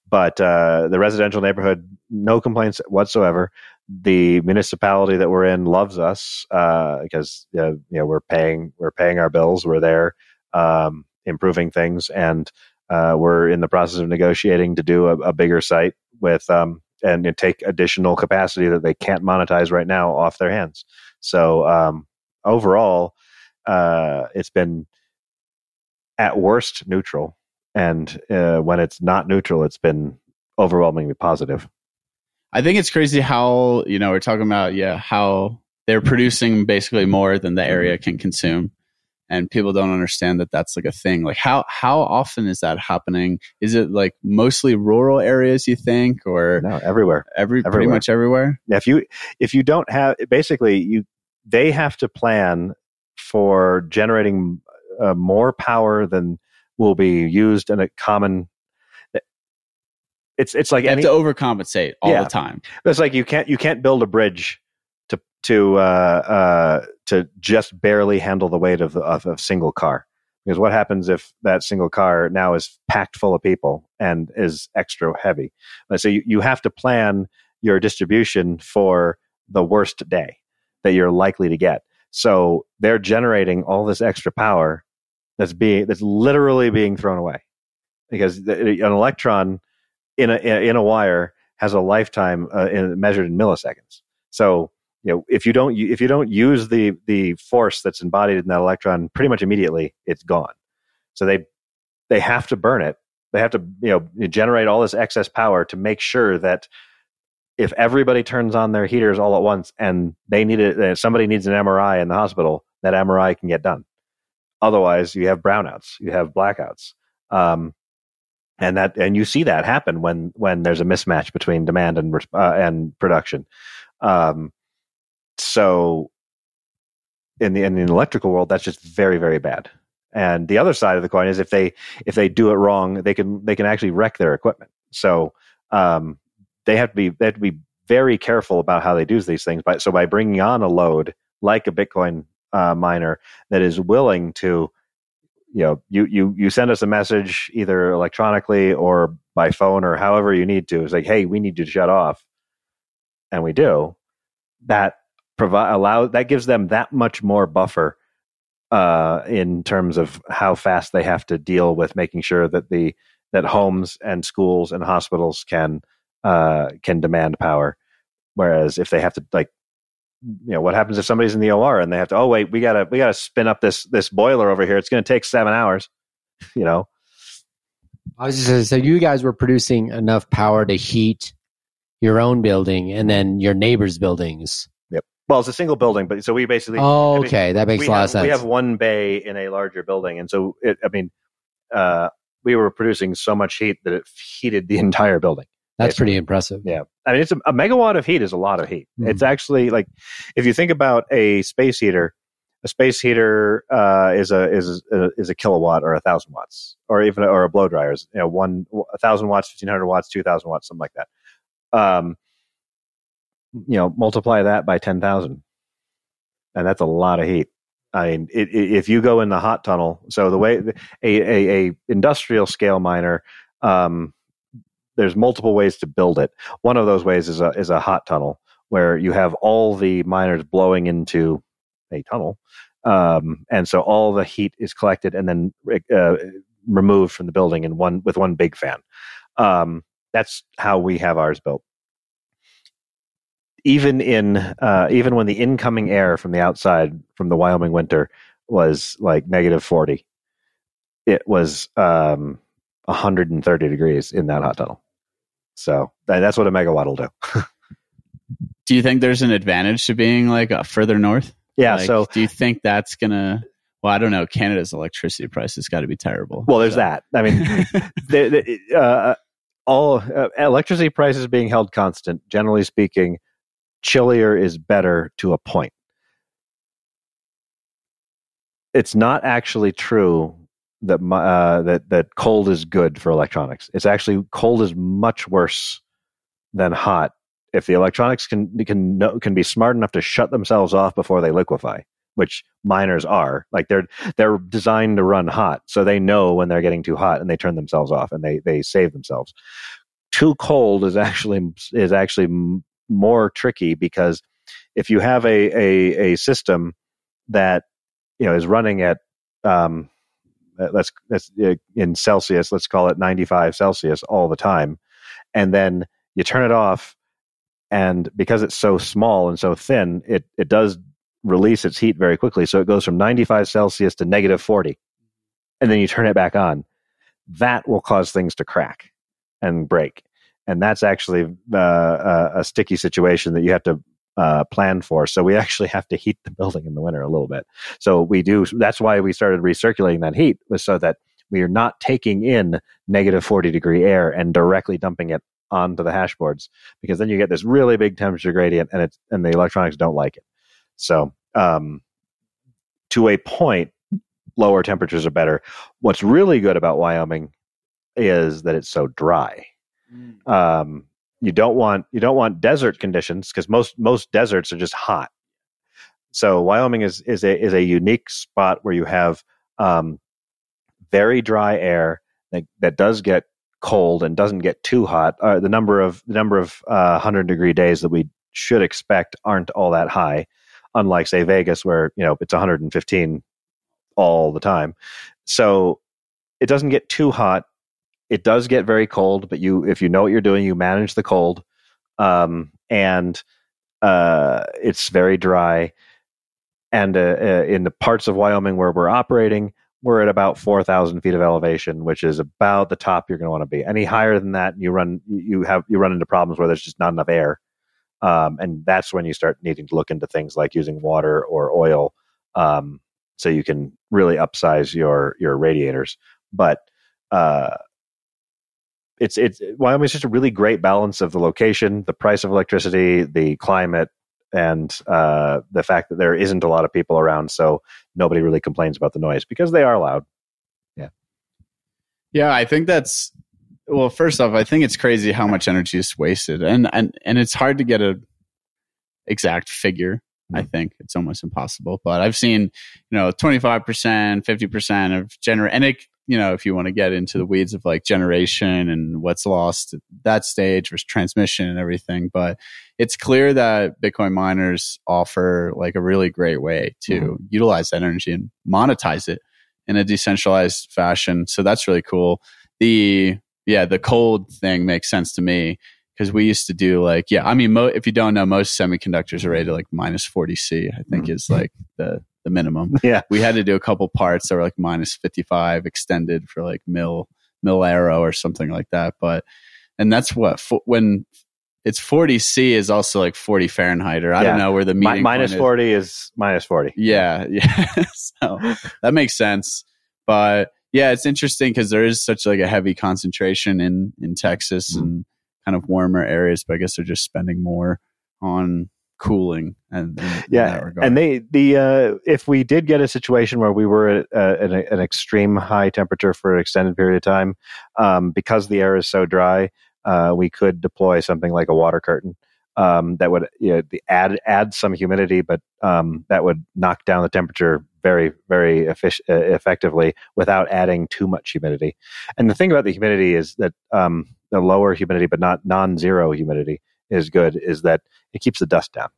but uh, the residential neighborhood, no complaints whatsoever. The municipality that we're in loves us uh, because uh, you know we're paying we're paying our bills. We're there um, improving things, and uh, we're in the process of negotiating to do a, a bigger site with um, and take additional capacity that they can't monetize right now off their hands. So um, overall, uh, it's been at worst neutral, and uh, when it's not neutral, it's been overwhelmingly positive. I think it's crazy how you know we're talking about yeah how they're producing basically more than the area can consume, and people don't understand that that's like a thing. Like how how often is that happening? Is it like mostly rural areas you think, or No, everywhere. every pretty much everywhere? Yeah, if you if you don't have basically you they have to plan for generating uh, more power than will be used in a common. It's it's like You have to overcompensate all Yeah. the time. It's like you can't you can't build a bridge to to uh, uh, to just barely handle the weight of, of a single car. Because what happens if that single car now is packed full of people and is extra heavy? Let's you, you have to plan your distribution for the worst day that you're likely to get. So they're generating all this extra power that's being that's literally being thrown away because the, an electron in a in a wire has a lifetime uh, in, measured in milliseconds. So you know if you don't if you don't use the the force that's embodied in that electron pretty much immediately, it's gone. So they they have to burn it. They have to you know generate all this excess power to make sure that if everybody turns on their heaters all at once and they need it, uh, somebody needs an MRI in the hospital, that MRI can get done. Otherwise, you have brownouts, you have blackouts. Um, and that and you see that happen when when there's a mismatch between demand and uh, and production. Um, so in the in the electrical world, that's just very very bad. And the other side of the coin is if they if they do it wrong, they can they can actually wreck their equipment. So um, they have to be they have to be very careful about how they do these things. By, so by bringing on a load like a Bitcoin uh, miner that is willing to you know you you you send us a message either electronically or by phone or however you need to. It's like hey we need you to shut off. And we do. That provide allow that gives them that much more buffer uh in terms of how fast they have to deal with making sure that the that homes and schools and hospitals can uh can demand power. Whereas if they have to like you know what happens if somebody's in the OR and they have to oh wait we gotta we gotta spin up this this boiler over here it's going to take seven hours *laughs* you know I was just gonna so you guys were producing enough power to heat your own building and then your neighbors' buildings. Yep. well it's a single building but so we basically Oh, I mean, okay, that makes a lot have, of sense. we have one bay in a larger building and so it, I mean uh we were producing so much heat that it heated the entire building That's pretty impressive. Yeah, I mean, it's a, a megawatt of heat is a lot of heat. Mhm. It's actually like if you think about a space heater, a space heater uh, is a is a, is a kilowatt or a thousand watts, or even or a blow dryer is you know one a thousand watts, fifteen hundred watts, two thousand watts, something like that. Um, you know, multiply that by ten thousand, and that's a lot of heat. I mean, it, it, if you go in the hot tunnel, so the way a a, a industrial scale miner. Um, there's multiple ways to build it. One of those ways is a is a hot tunnel where you have all the miners blowing into a tunnel, um, and so all the heat is collected and then uh, removed from the building in one with one big fan. Um, that's how we have ours built. even in uh, even when the incoming air from the outside from the Wyoming winter was like negative 40 it was um, 130 degrees in that hot tunnel. So that's what a megawatt will do. *laughs* Do you think there's an advantage to being like uh, further north? Yeah Like, so do you think that's gonna well i don't know. Canada's electricity price has got to be terrible. Well there's So- that. I mean *laughs* the, the, uh, all uh, electricity prices being held constant generally speaking chillier is better to a point. It's not actually true that uh, that that cold is good for electronics. It's actually cold is much worse than hot if the electronics can can know, can be smart enough to shut themselves off before they liquefy, which miners are. Like they're they're designed to run hot, so they know when they're getting too hot and they turn themselves off and they they save themselves. Too cold is actually is actually more tricky because if you have a a, a system that you know is running at um, uh, let's let's uh, in Celsius, let's call it 95 Celsius all the time, and then you turn it off, and because it's so small and so thin, it it does release its heat very quickly. So it goes from 95 Celsius to negative 40, and then you turn it back on. That will cause things to crack and break, and that's actually uh, a sticky situation that you have to uh, plan for. So we *laughs* actually have to heat the building in the winter a little bit. So we do. That's why we started recirculating that heat was so that we are not taking in negative 40 degree air and directly dumping it onto the hash boards because then you get this really big temperature gradient and it's and the electronics don't like it. So um, to a point, lower temperatures are better. What's really good about Wyoming is that it's so dry. Um, you don't want you don't want desert conditions because most most deserts are just hot. So Wyoming is is a is a unique spot where you have um, very dry air that, that does get cold and doesn't get too hot. Uh, the number of the number of uh, hundred degree days that we should expect aren't all that high, unlike say Vegas where you know it's 115 all the time. So it doesn't get too hot. It does get very cold, but you if you know what you're doing, you manage the cold, um, and uh, it's very dry. And uh, uh, in the parts of Wyoming where we're operating, we're at about 4,000 feet of elevation, which is about the top you're going to want to be. Any higher than that, you run you have you run into problems where there's just not enough air, um, and that's when you start needing to look into things like using water or oil, um, so you can really upsize your your radiators. But uh, it's it's Wyoming's just a really great balance of the location, the price of electricity, the climate, and uh, the fact that there isn't a lot of people around, so nobody really complains about the noise because they are loud. Yeah, yeah, I think that's well. First off, I think it's crazy how much energy is wasted, and and and it's hard to get a exact figure. I think it's almost impossible. But I've seen, you know, twenty five percent, fifty percent of gener, and it, you know, if you want to get into the weeds of like generation and what's lost at that stage versus transmission and everything, but it's clear that Bitcoin miners offer like a really great way to mm-hmm. utilize that energy and monetize it in a decentralized fashion. So that's really cool. The yeah, the cold thing makes sense to me because we used to do like yeah, I mean, mo- if you don't know, most semiconductors are rated mm-hmm. like minus forty C. I think mm-hmm. is like the the minimum. *laughs* Yeah. we had to do a couple parts that were like minus fifty five extended for like mil mil aero or something like that. But and that's what fo- when it's 40 C is also like 40 Fahrenheit or I Yeah. don't know where the meeting minus point is. forty is minus forty. Yeah, *laughs* yeah. so that makes sense. But yeah, it's interesting because there is such like a heavy concentration in in Texas Mhm. and kind of warmer areas. But I guess they're just spending more on cooling and Yeah. And they the uh, if we did get a situation where we were at uh, an, an extreme high temperature for an extended period of time, um, because the air is so dry, uh, we could deploy something like a water curtain um, that would you know, the add add some humidity, but um, that would knock down the temperature very very effic- uh, effectively without adding too much humidity. And the thing about the humidity is that um, the lower humidity, but not non-zero humidity, is good. Is that it keeps the dust down.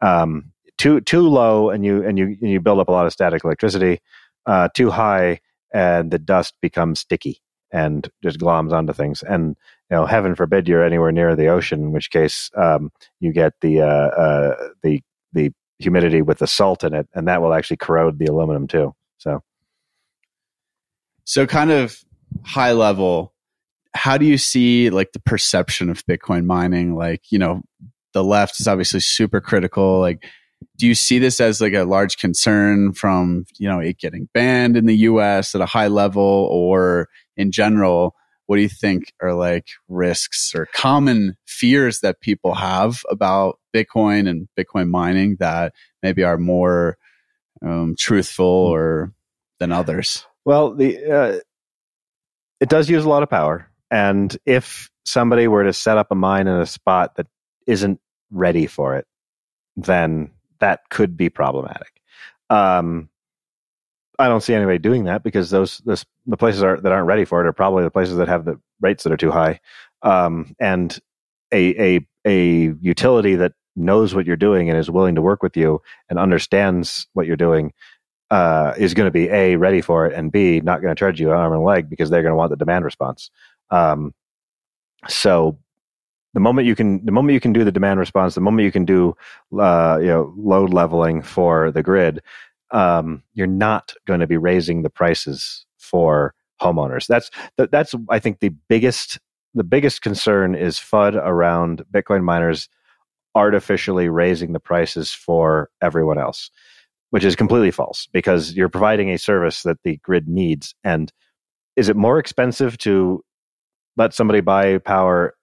Um, too too low, and you and you and you build up a lot of static electricity. Uh, too high, and the dust becomes sticky, and just gloms onto things. And you know, heaven forbid you're anywhere near the ocean, in which case um, you get the uh, uh, the the humidity with the salt in it, and that will actually corrode the aluminum too. So, so kind of high level, how do you see like the perception of Bitcoin mining? Like, you know, the left is obviously super critical. Like, do you see this as like a large concern from you know it getting banned in the U.S. at a high level, or in general? What do you think are like risks or common fears that people have about Bitcoin and Bitcoin mining that maybe are more um, truthful or than others? Well, the uh, it does use a lot of power, and if somebody were to set up a mine in a spot that isn't ready for it, then that could be problematic. Um, I don't see anybody doing that because those, the places are, that aren't ready for it are probably the places that have the rates that are too high, um, and a a a utility that knows what you're doing and is willing to work with you and understands what you're doing uh, is going to be a ready for it and b not going to charge you an arm and leg because they're going to want the demand response. Um, so the moment you can the moment you can do the demand response the moment you can do uh, you know load leveling for the grid um, you're not going to be raising the prices for homeowners. That's that, that's i think the biggest the biggest concern is fud around bitcoin miners artificially raising the prices for everyone else which is completely false because you're providing a service that the grid needs. And is it more expensive to let somebody buy power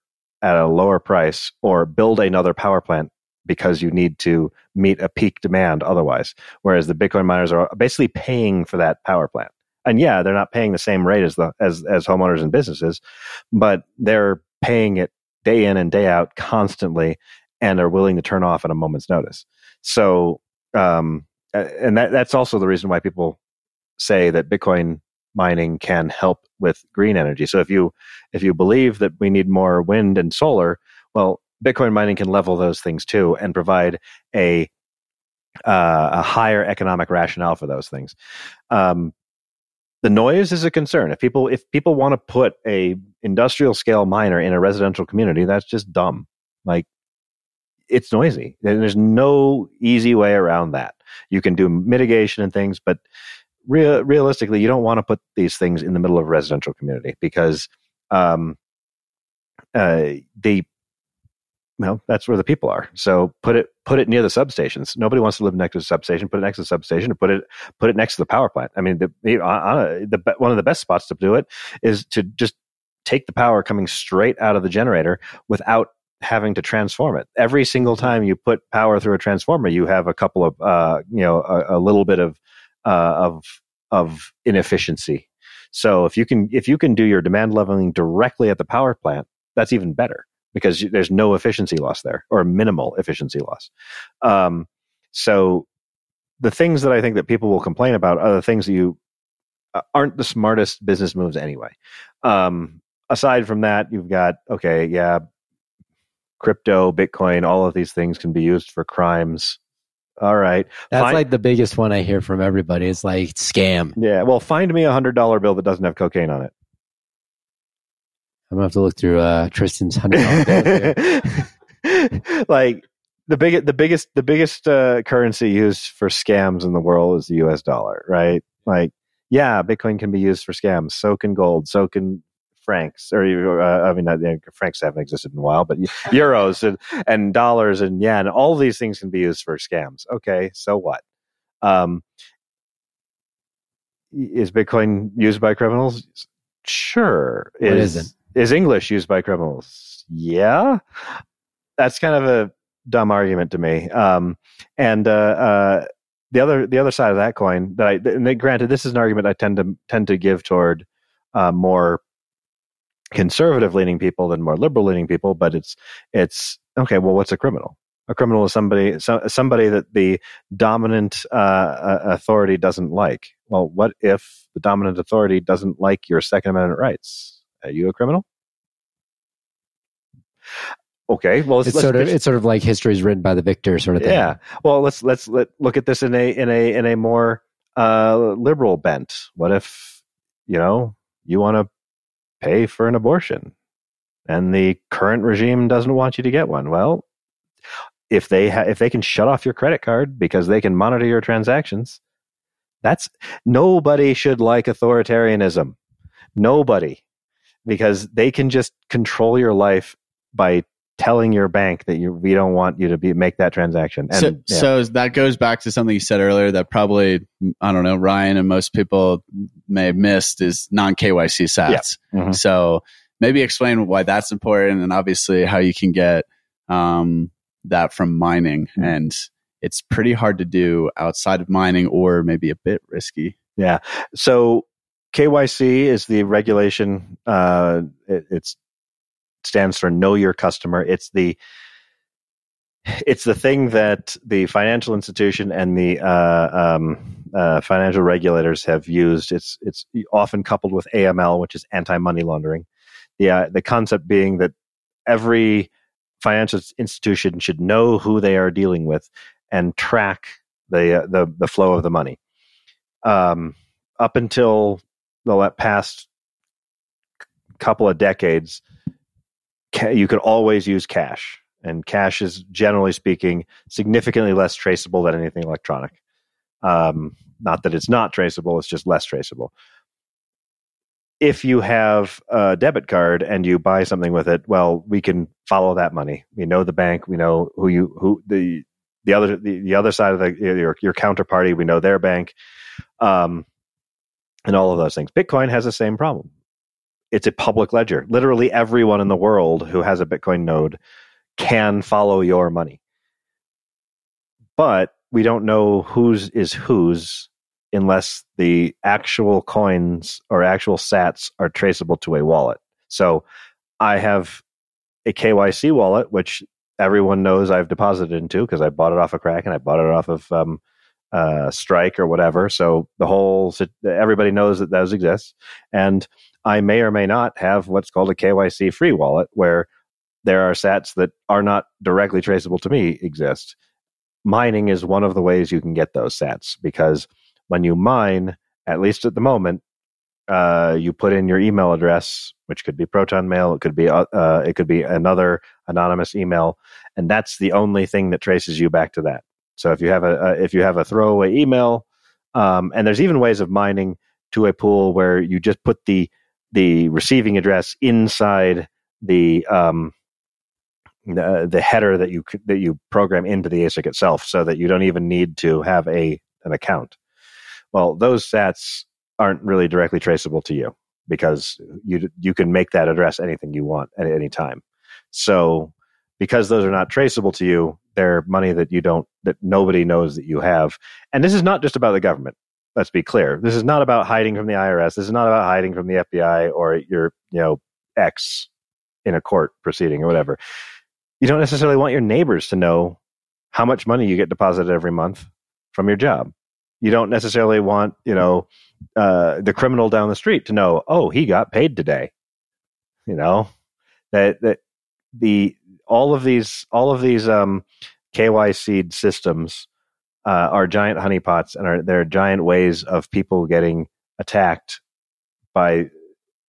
at a lower price or build another power plant because you need to meet a peak demand otherwise. Whereas the Bitcoin miners are basically paying for that power plant. And yeah, they're not paying the same rate as the as as homeowners and businesses, but they're paying it day in and day out constantly and are willing to turn off at a moment's notice. So um and that that's also the reason why people say that Bitcoin mining can help with green energy. So if you if you believe that we need more wind and solar, well, Bitcoin mining can level those things too and provide a uh, a higher economic rationale for those things. Um, the noise is a concern. If people if people want to put a industrial scale miner in a residential community, that's just dumb. Like it's noisy. There's no easy way around that. You can do mitigation and things, but real, realistically, you don't want to put these things in the middle of a residential community because um, uh, they well, that's where the people are. So put it put it near the substations. Nobody wants to live next to the substation. Put it next to the substation, or put it put it next to the power plant. I mean, the, the, the one of the best spots to do it is to just take the power coming straight out of the generator without having to transform it. Every single time you put power through a transformer, you have a couple of uh, you know a, a little bit of uh, of of inefficiency. So if you can if you can do your demand leveling directly at the power plant, that's even better because there's no efficiency loss there or minimal efficiency loss. Um, so the things that I think that people will complain about are the things that you uh, aren't the smartest business moves anyway. Um, aside from that, you've got okay, yeah, crypto, Bitcoin, all of these things can be used for crimes. All right. That's find, like the biggest one I hear from everybody. It's like scam. Yeah. Well, find me a hundred dollar bill that doesn't have cocaine on it. I'm gonna have to look through uh, Tristan's hundred dollar bill. *laughs* like the big, the biggest, the biggest uh, currency used for scams in the world is the U.S. dollar, right? Like, yeah, Bitcoin can be used for scams. So can gold. So can francs, or uh, I mean, uh, francs haven't existed in a while, but *laughs* euros and, and dollars and yen, all these things can be used for scams. Okay, so what? Um, is Bitcoin used by criminals? Sure. Is, isn't? Is English used by criminals? Yeah. That's kind of a dumb argument to me. Um, and uh, uh, the other the other side of that coin that I and granted this is an argument I tend to tend to give toward uh, more conservative leaning people than more liberal leaning people but it's it's okay well what's a criminal? A criminal is somebody so, somebody that the dominant uh, authority doesn't like. Well what if the dominant authority doesn't like your second amendment rights? Are you a criminal? Okay well it's sort of it's sort of like history is written by the victor sort of thing. Yeah well let's let's let look at this in a in a in a more uh, liberal bent. What if you know you want to pay for an abortion and the current regime doesn't want you to get one. Well, if they ha- if they can shut off your credit card because they can monitor your transactions, that's nobody should like authoritarianism. Nobody, because they can just control your life by telling your bank that you we don't want you to be make that transaction. And, so, yeah. so that goes back to something you said earlier that probably I don't know Ryan and most people may have missed is non KYC sats. Yeah. Mhm. So maybe explain why that's important and obviously how you can get um, that from mining Mhm. and it's pretty hard to do outside of mining or maybe a bit risky. Yeah. So KYC is the regulation. Uh, it it's, stands for Know Your Customer. It's the it's the thing that the financial institution and the uh, um, uh, financial regulators have used. It's it's often coupled with AML, which is anti money laundering. The uh, the concept being that every financial institution should know who they are dealing with and track the uh, the the flow of the money. Um, up until the past couple of decades, ca- you could always use cash, and cash is generally speaking significantly less traceable than anything electronic. Um, not that it's not traceable; it's just less traceable. If you have a debit card and you buy something with it, well, we can follow that money. We know the bank. We know who you who the the other the, the other side of the your your counterparty. We know their bank. Um, and all of those things. Bitcoin has the same problem. It's a public ledger. Literally everyone in the world who has a Bitcoin node can follow your money. But we don't know whose is whose unless the actual coins or actual sats are traceable to a wallet. So I have a KYC wallet, which everyone knows I've deposited into because I bought it off of and I bought it off of um, uh, Strike or whatever. So the whole everybody knows that those exist, and I may or may not have what's called a KYC free wallet, where there are Sats that are not directly traceable to me exist. Mining is one of the ways you can get those Sats because when you mine, at least at the moment, uh, you put in your email address, which could be Proton Mail, it could be uh, uh, it could be another anonymous email, and that's the only thing that traces you back to that. So if you have a, a if you have a throwaway email, um, and there's even ways of mining to a pool where you just put the the receiving address inside the um, the, the header that you that you program into the ASIC itself, so that you don't even need to have a an account. Well, those sats aren't really directly traceable to you because you you can make that address anything you want at any time. So because those are not traceable to you, they're money that you don't that nobody knows that you have. And this is not just about the government. Let's be clear. This is not about hiding from the IRS. This is not about hiding from the FBI or your, you know, ex in a court proceeding or whatever. You don't necessarily want your neighbors to know how much money you get deposited every month from your job. You don't necessarily want, you know, uh, the criminal down the street to know, oh, he got paid today. You know, that that the all of these all of these um, KYC systems uh, are giant honeypots, and are they're giant ways of people getting attacked by you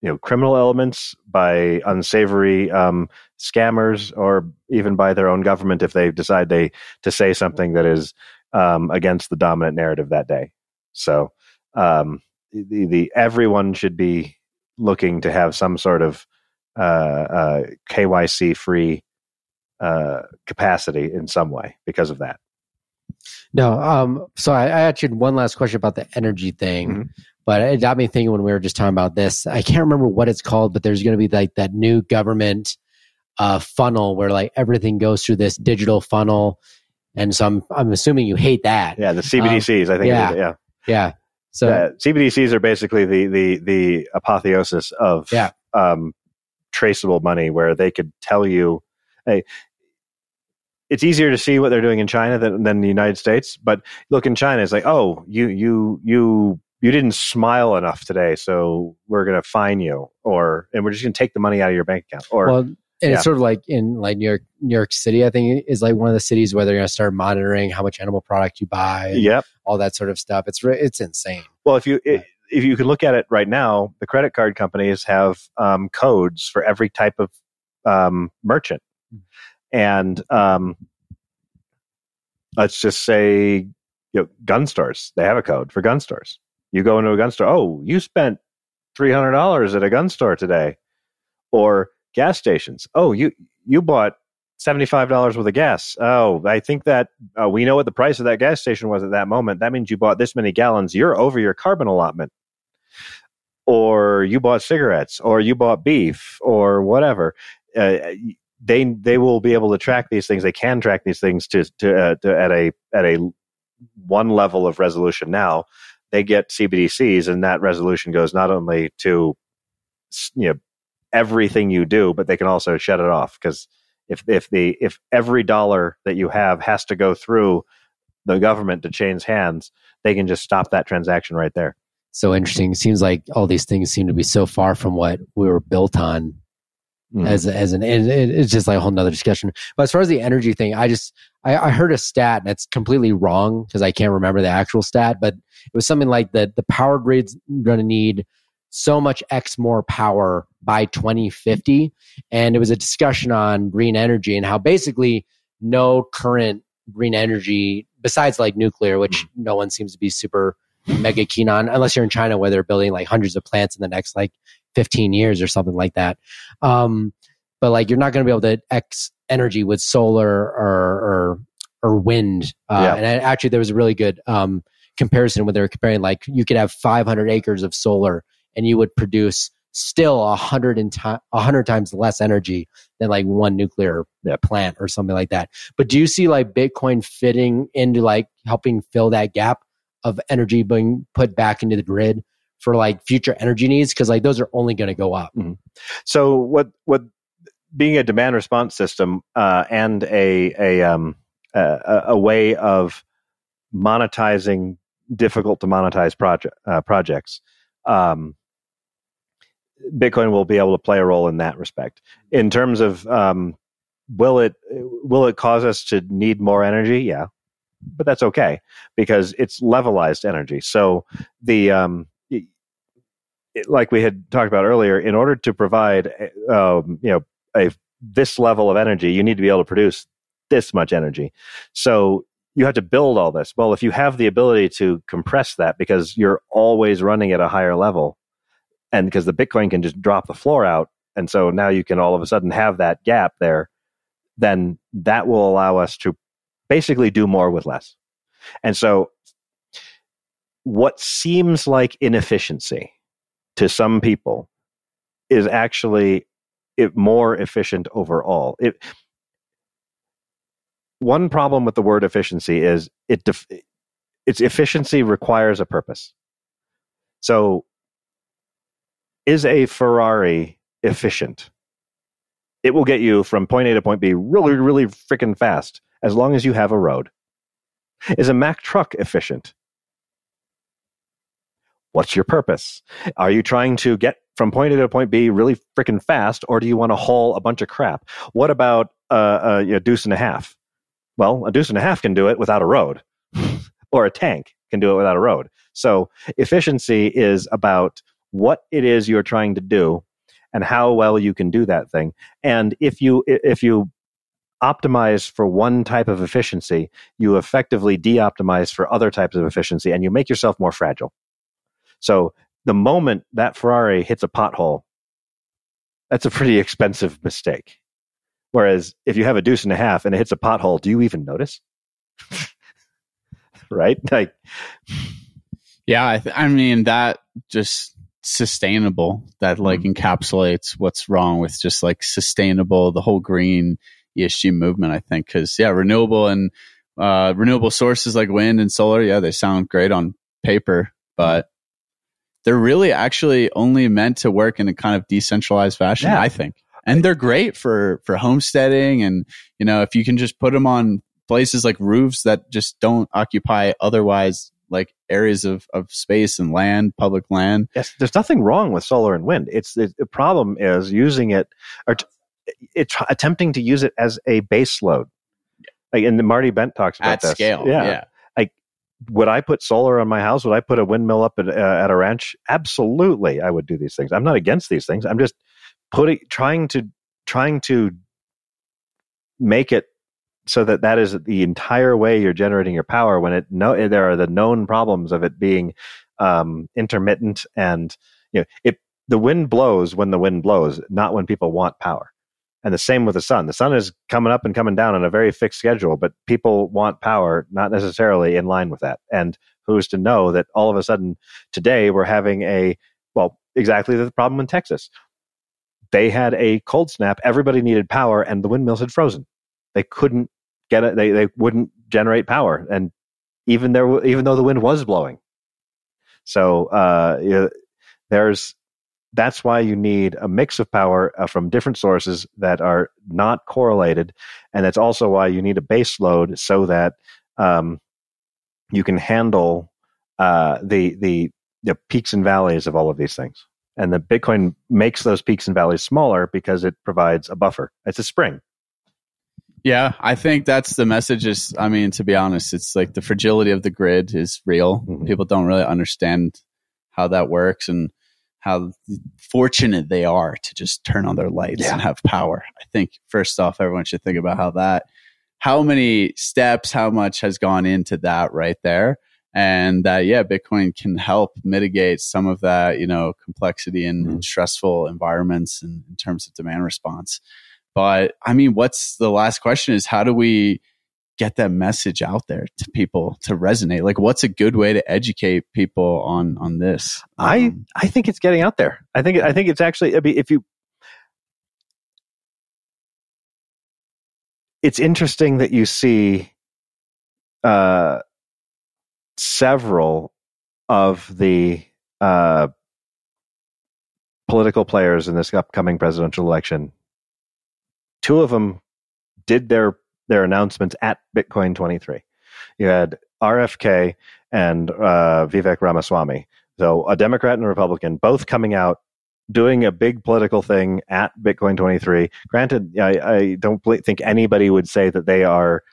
know criminal elements, by unsavory um, scammers, or even by their own government if they decide they to say something that is um, against the dominant narrative that day. So um, the, the everyone should be looking to have some sort of uh, uh, KYC free uh, capacity in some way because of that. No, um, so I, I actually had one last question about the energy thing, Mhm. but it got me thinking when we were just talking about this. I can't remember what it's called, but there's going to be like that new government uh, funnel where like everything goes through this digital funnel, and so I'm I'm assuming you hate that. Yeah, the CBDCs. I think. yeah. is, yeah. Yeah. So Uh, CBDCs are basically the the the apotheosis of Yeah. um, traceable money, where they could tell you, hey. It's easier to see what they're doing in China than, than the United States. But look in China, it's like, oh, you you you you didn't smile enough today, so we're going to fine you, or and we're just going to take the money out of your bank account. Or well, and yeah. it's sort of like in like New York, New York City. I think is like one of the cities where they're going to start monitoring how much animal product you buy, yep. all that sort of stuff. It's it's insane. Well, if you it, if you can look at it right now, the credit card companies have um, codes for every type of um, merchant, and um, let's just say you know, gun stores. They have a code for gun stores. You go into a gun store. Oh, you spent three hundred dollars at a gun store today, or gas stations. Oh, you you bought seventy-five dollars worth of gas. Oh, I think that uh, we know what the price of that gas station was at that moment. That means you bought this many gallons. You're over your carbon allotment, or you bought cigarettes, or you bought beef, or whatever. Uh, they they will be able to track these things. They can track these things to to, uh, to at a at a one level of resolution now. They get CBDCs, and that resolution goes not only to you know everything you do, but they can also shut it off because if if the if every dollar that you have has to go through the government to change hands, they can just stop that transaction right there. So interesting. It seems like all these things seem to be so far from what we were built on mm. as as an it, it's just like a whole nother discussion. But as far as the energy thing, I just I, I heard a stat that's completely wrong because I can't remember the actual stat, but it was something like that the power grid's gonna need so much X more power by 2050. And it was a discussion on green energy and how basically no current green energy, besides like nuclear, which mm. no one seems to be super mega keen on, unless you're in China where they're building like hundreds of plants in the next like 15 years or something like that. Um, but like you're not going to be able to X energy with solar or, or, or wind. Uh, yeah. And actually, there was a really good um, comparison when they were comparing like you could have 500 acres of solar and you would produce still a hundred and a hundred times less energy than like one nuclear plant or something like that. But do you see like Bitcoin fitting into like helping fill that gap of energy being put back into the grid for like future energy needs? Because like those are only going to go up. Mm-hmm. So what what being a demand response system uh, and a a um a, a way of monetizing difficult to monetize project uh, projects um, Bitcoin will be able to play a role in that respect. In terms of um, will it will it cause us to need more energy? Yeah, but that's okay because it's levelized energy. So the um, like we had talked about earlier, in order to provide um, you know a this level of energy, you need to be able to produce this much energy. So you have to build all this. Well, if you have the ability to compress that because you're always running at a higher level, and because the Bitcoin can just drop the floor out, and so now you can all of a sudden have that gap there, then that will allow us to basically do more with less. And so, what seems like inefficiency to some people is actually it more efficient overall. It, one problem with the word efficiency is it def, its efficiency requires a purpose. So is a Ferrari efficient? It will get you from point A to point B really, really freaking fast as long as you have a road. Is a Mack truck efficient? What's your purpose? Are you trying to get from point A to point B really freaking fast, or do you want to haul a bunch of crap? What about uh, a, a deuce and a half? Well, a deuce and a half can do it without a road, *laughs* or a tank can do it without a road. So efficiency is about what it is you're trying to do and how well you can do that thing. And if you if you optimize for one type of efficiency, you effectively de-optimize for other types of efficiency and you make yourself more fragile. So the moment that Ferrari hits a pothole, that's a pretty expensive mistake. Whereas if you have a deuce and a half and it hits a pothole, do you even notice? *laughs* right? Like, yeah, I, th- I mean that just sustainable that like mm-hmm. encapsulates what's wrong with just like sustainable the whole green ESG movement I think cuz yeah renewable and uh, renewable sources like wind and solar yeah they sound great on paper but they're really actually only meant to work in a kind of decentralized fashion yeah. I think and they're great for for homesteading and you know if you can just put them on places like roofs that just don't occupy otherwise like areas of, of space and land, public land. Yes, there's nothing wrong with solar and wind. It's the, the problem is using it or t- it's attempting to use it as a base load. Like, and Marty Bent talks about at this. scale. Yeah. yeah. Would I put solar on my house? Would I put a windmill up at, uh, at a ranch? Absolutely, I would do these things. I'm not against these things. I'm just putting trying to trying to make it so that that is the entire way you're generating your power when it no there are the known problems of it being um, intermittent and you know it the wind blows when the wind blows not when people want power and the same with the sun. The sun is coming up and coming down on a very fixed schedule but people want power not necessarily in line with that. And who's to know that all of a sudden today we're having a well exactly the problem in texas. They had a cold snap. Everybody needed power and the windmills had frozen. They couldn't get it. They they wouldn't generate power, and even there, even though the wind was blowing. So uh, you know, there's that's why you need a mix of power uh, from different sources that are not correlated, and that's also why you need a base load so that um, you can handle uh, the, the the peaks and valleys of all of these things. And the Bitcoin makes those peaks and valleys smaller because it provides a buffer. It's a spring. Yeah, I think that's the message. Is I mean, to be honest, it's like the fragility of the grid is real. Mm-hmm. People don't really understand how that works and how fortunate they are to just turn on their lights yeah. and have power. I think first off, everyone should think about how that, how many steps, how much has gone into that right there. And that, yeah, Bitcoin can help mitigate some of that, you know, complexity and, mm-hmm. in stressful environments and in terms of demand response. But I mean, what's the last question is how do we get that message out there to people to resonate? Like, what's a good way to educate people on on this? Um, I I think it's getting out there. I think I think it's actually. I mean, if you it's interesting that you see uh, several of the uh, political players in this upcoming presidential election two of them did their their announcements at Bitcoin 23. You had RFK and uh, Vivek Ramaswamy, so a Democrat and a Republican, both coming out doing a big political thing at Bitcoin 23. Granted, I, I don't think anybody would say that they are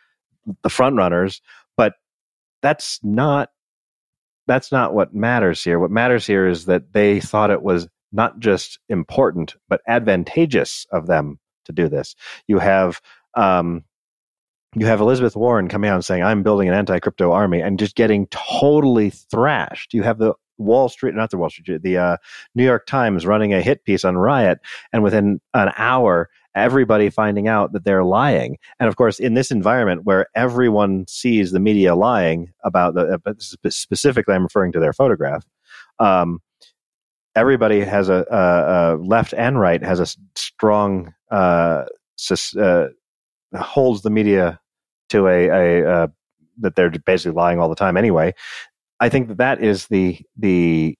the front runners, but that's not that's not what matters here. What matters here is that they thought it was not just important but advantageous of them to do this. You have um, you have Elizabeth Warren coming out and saying, "I'm building an anti-crypto army," and just getting totally thrashed. You have the Wall Street, not the Wall Street, the uh, New York Times running a hit piece on Riot, and within an hour, everybody finding out that they're lying. And of course, in this environment where everyone sees the media lying about the, but specifically, I'm referring to their photograph. Um, everybody has a, a, a, left and right has a strong uh, uh, holds the media to a, a uh, that they're basically lying all the time anyway. I think that that is the the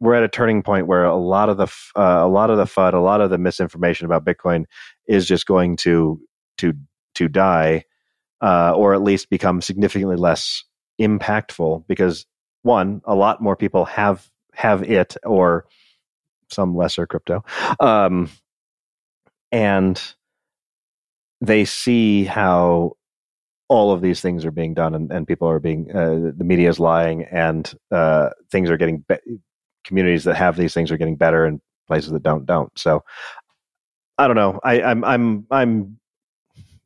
we're at a turning point where a lot of the uh, a lot of the FUD, a lot of the misinformation about Bitcoin is just going to to to die, uh, or at least become significantly less impactful because one, a lot more people have have it or some lesser crypto. Um, and they see how all of these things are being done and, and people are being uh, the media is lying and uh, things are getting be- communities that have these things are getting better and places that don't don't. So i don't know. I, i'm i'm i'm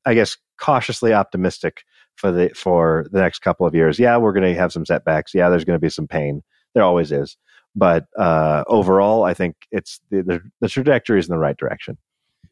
i guess cautiously optimistic for the for the next couple of years. Yeah we're going to have some setbacks. Yeah there's going to be some pain. There always is. But uh, overall, I think it's the, the, the trajectory is in the right direction.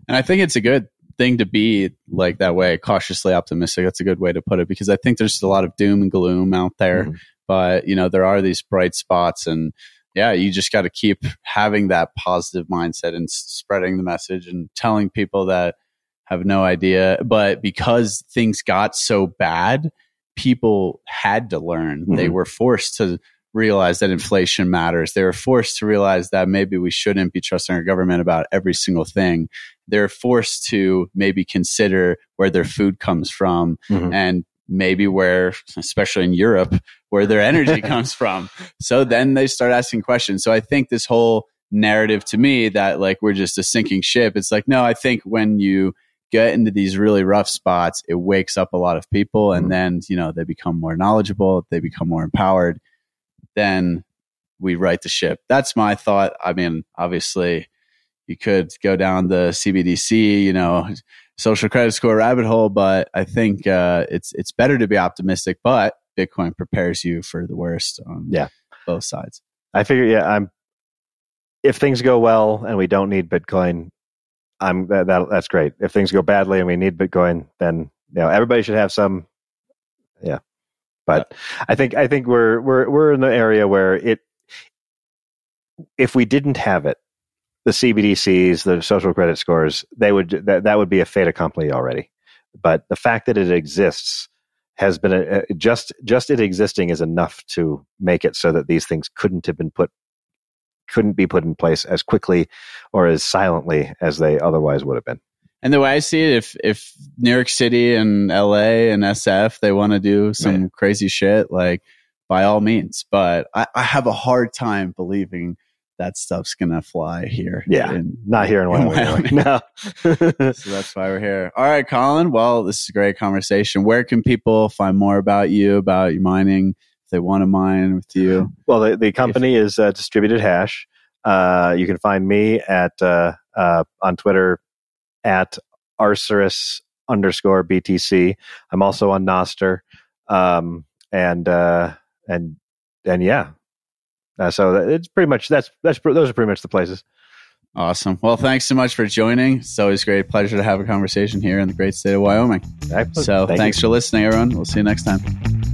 And I think it's a good thing to be like that way, cautiously optimistic. That's a good way to put it because I think there's a lot of doom and gloom out there, mm-hmm. but you know there are these bright spots, and yeah, you just got to keep having that positive mindset and spreading the message and telling people that have no idea. But because things got so bad, people had to learn. Mm-hmm. They were forced to realize that inflation matters. They were forced to realize that maybe we shouldn't be trusting our government about every single thing. They're forced to maybe consider where their food comes from mm-hmm. and maybe where, especially in Europe, where their energy *laughs* comes from. So then they start asking questions. So I think this whole narrative to me that like we're just a sinking ship, it's like, no, I think when you get into these really rough spots, it wakes up a lot of people, and Mhm. then you know they become more knowledgeable, they become more empowered. Then we right the ship. That's my thought. I mean, obviously, you could go down the CBDC, you know, social credit score rabbit hole, but I think uh, it's it's better to be optimistic. But Bitcoin prepares you for the worst on Yeah. both sides. I figure, yeah, I'm. If things go well and we don't need Bitcoin, I'm that, that that's great. If things go badly and we need Bitcoin, then you know everybody should have some. Yeah, but I think I think we're we're we're in the area where it. If we didn't have it, the CBDCs, the social credit scores, they would that that would be a fait accompli already. But the fact that it exists has been a, just just it existing is enough to make it so that these things couldn't have been put couldn't be put in place as quickly or as silently as they otherwise would have been. And the way I see it, if if New York City and LA and SF they want to do some crazy shit, like by all means. But I, I have a hard time believing that stuff's gonna fly here. Yeah. in- Not here in In Wyoming. No. *laughs* so that's why we're here. All right, Colin. Well, this is a great conversation. Where can people find more about you, about your mining, if they want to mine with you? well, the, the company is uh, Distributed Hash. Uh, you can find me at uh, uh, on Twitter at Arceris underscore BTC. I'm also on Nostr, um, and uh, and and yeah. Uh, so it's pretty much that's that's those are pretty much the places. Awesome. Well, thanks so much for joining. It's always a great pleasure to have a conversation here in the great state of Wyoming. Excellent. So Thank you. thanks for listening, everyone. We'll see you next time.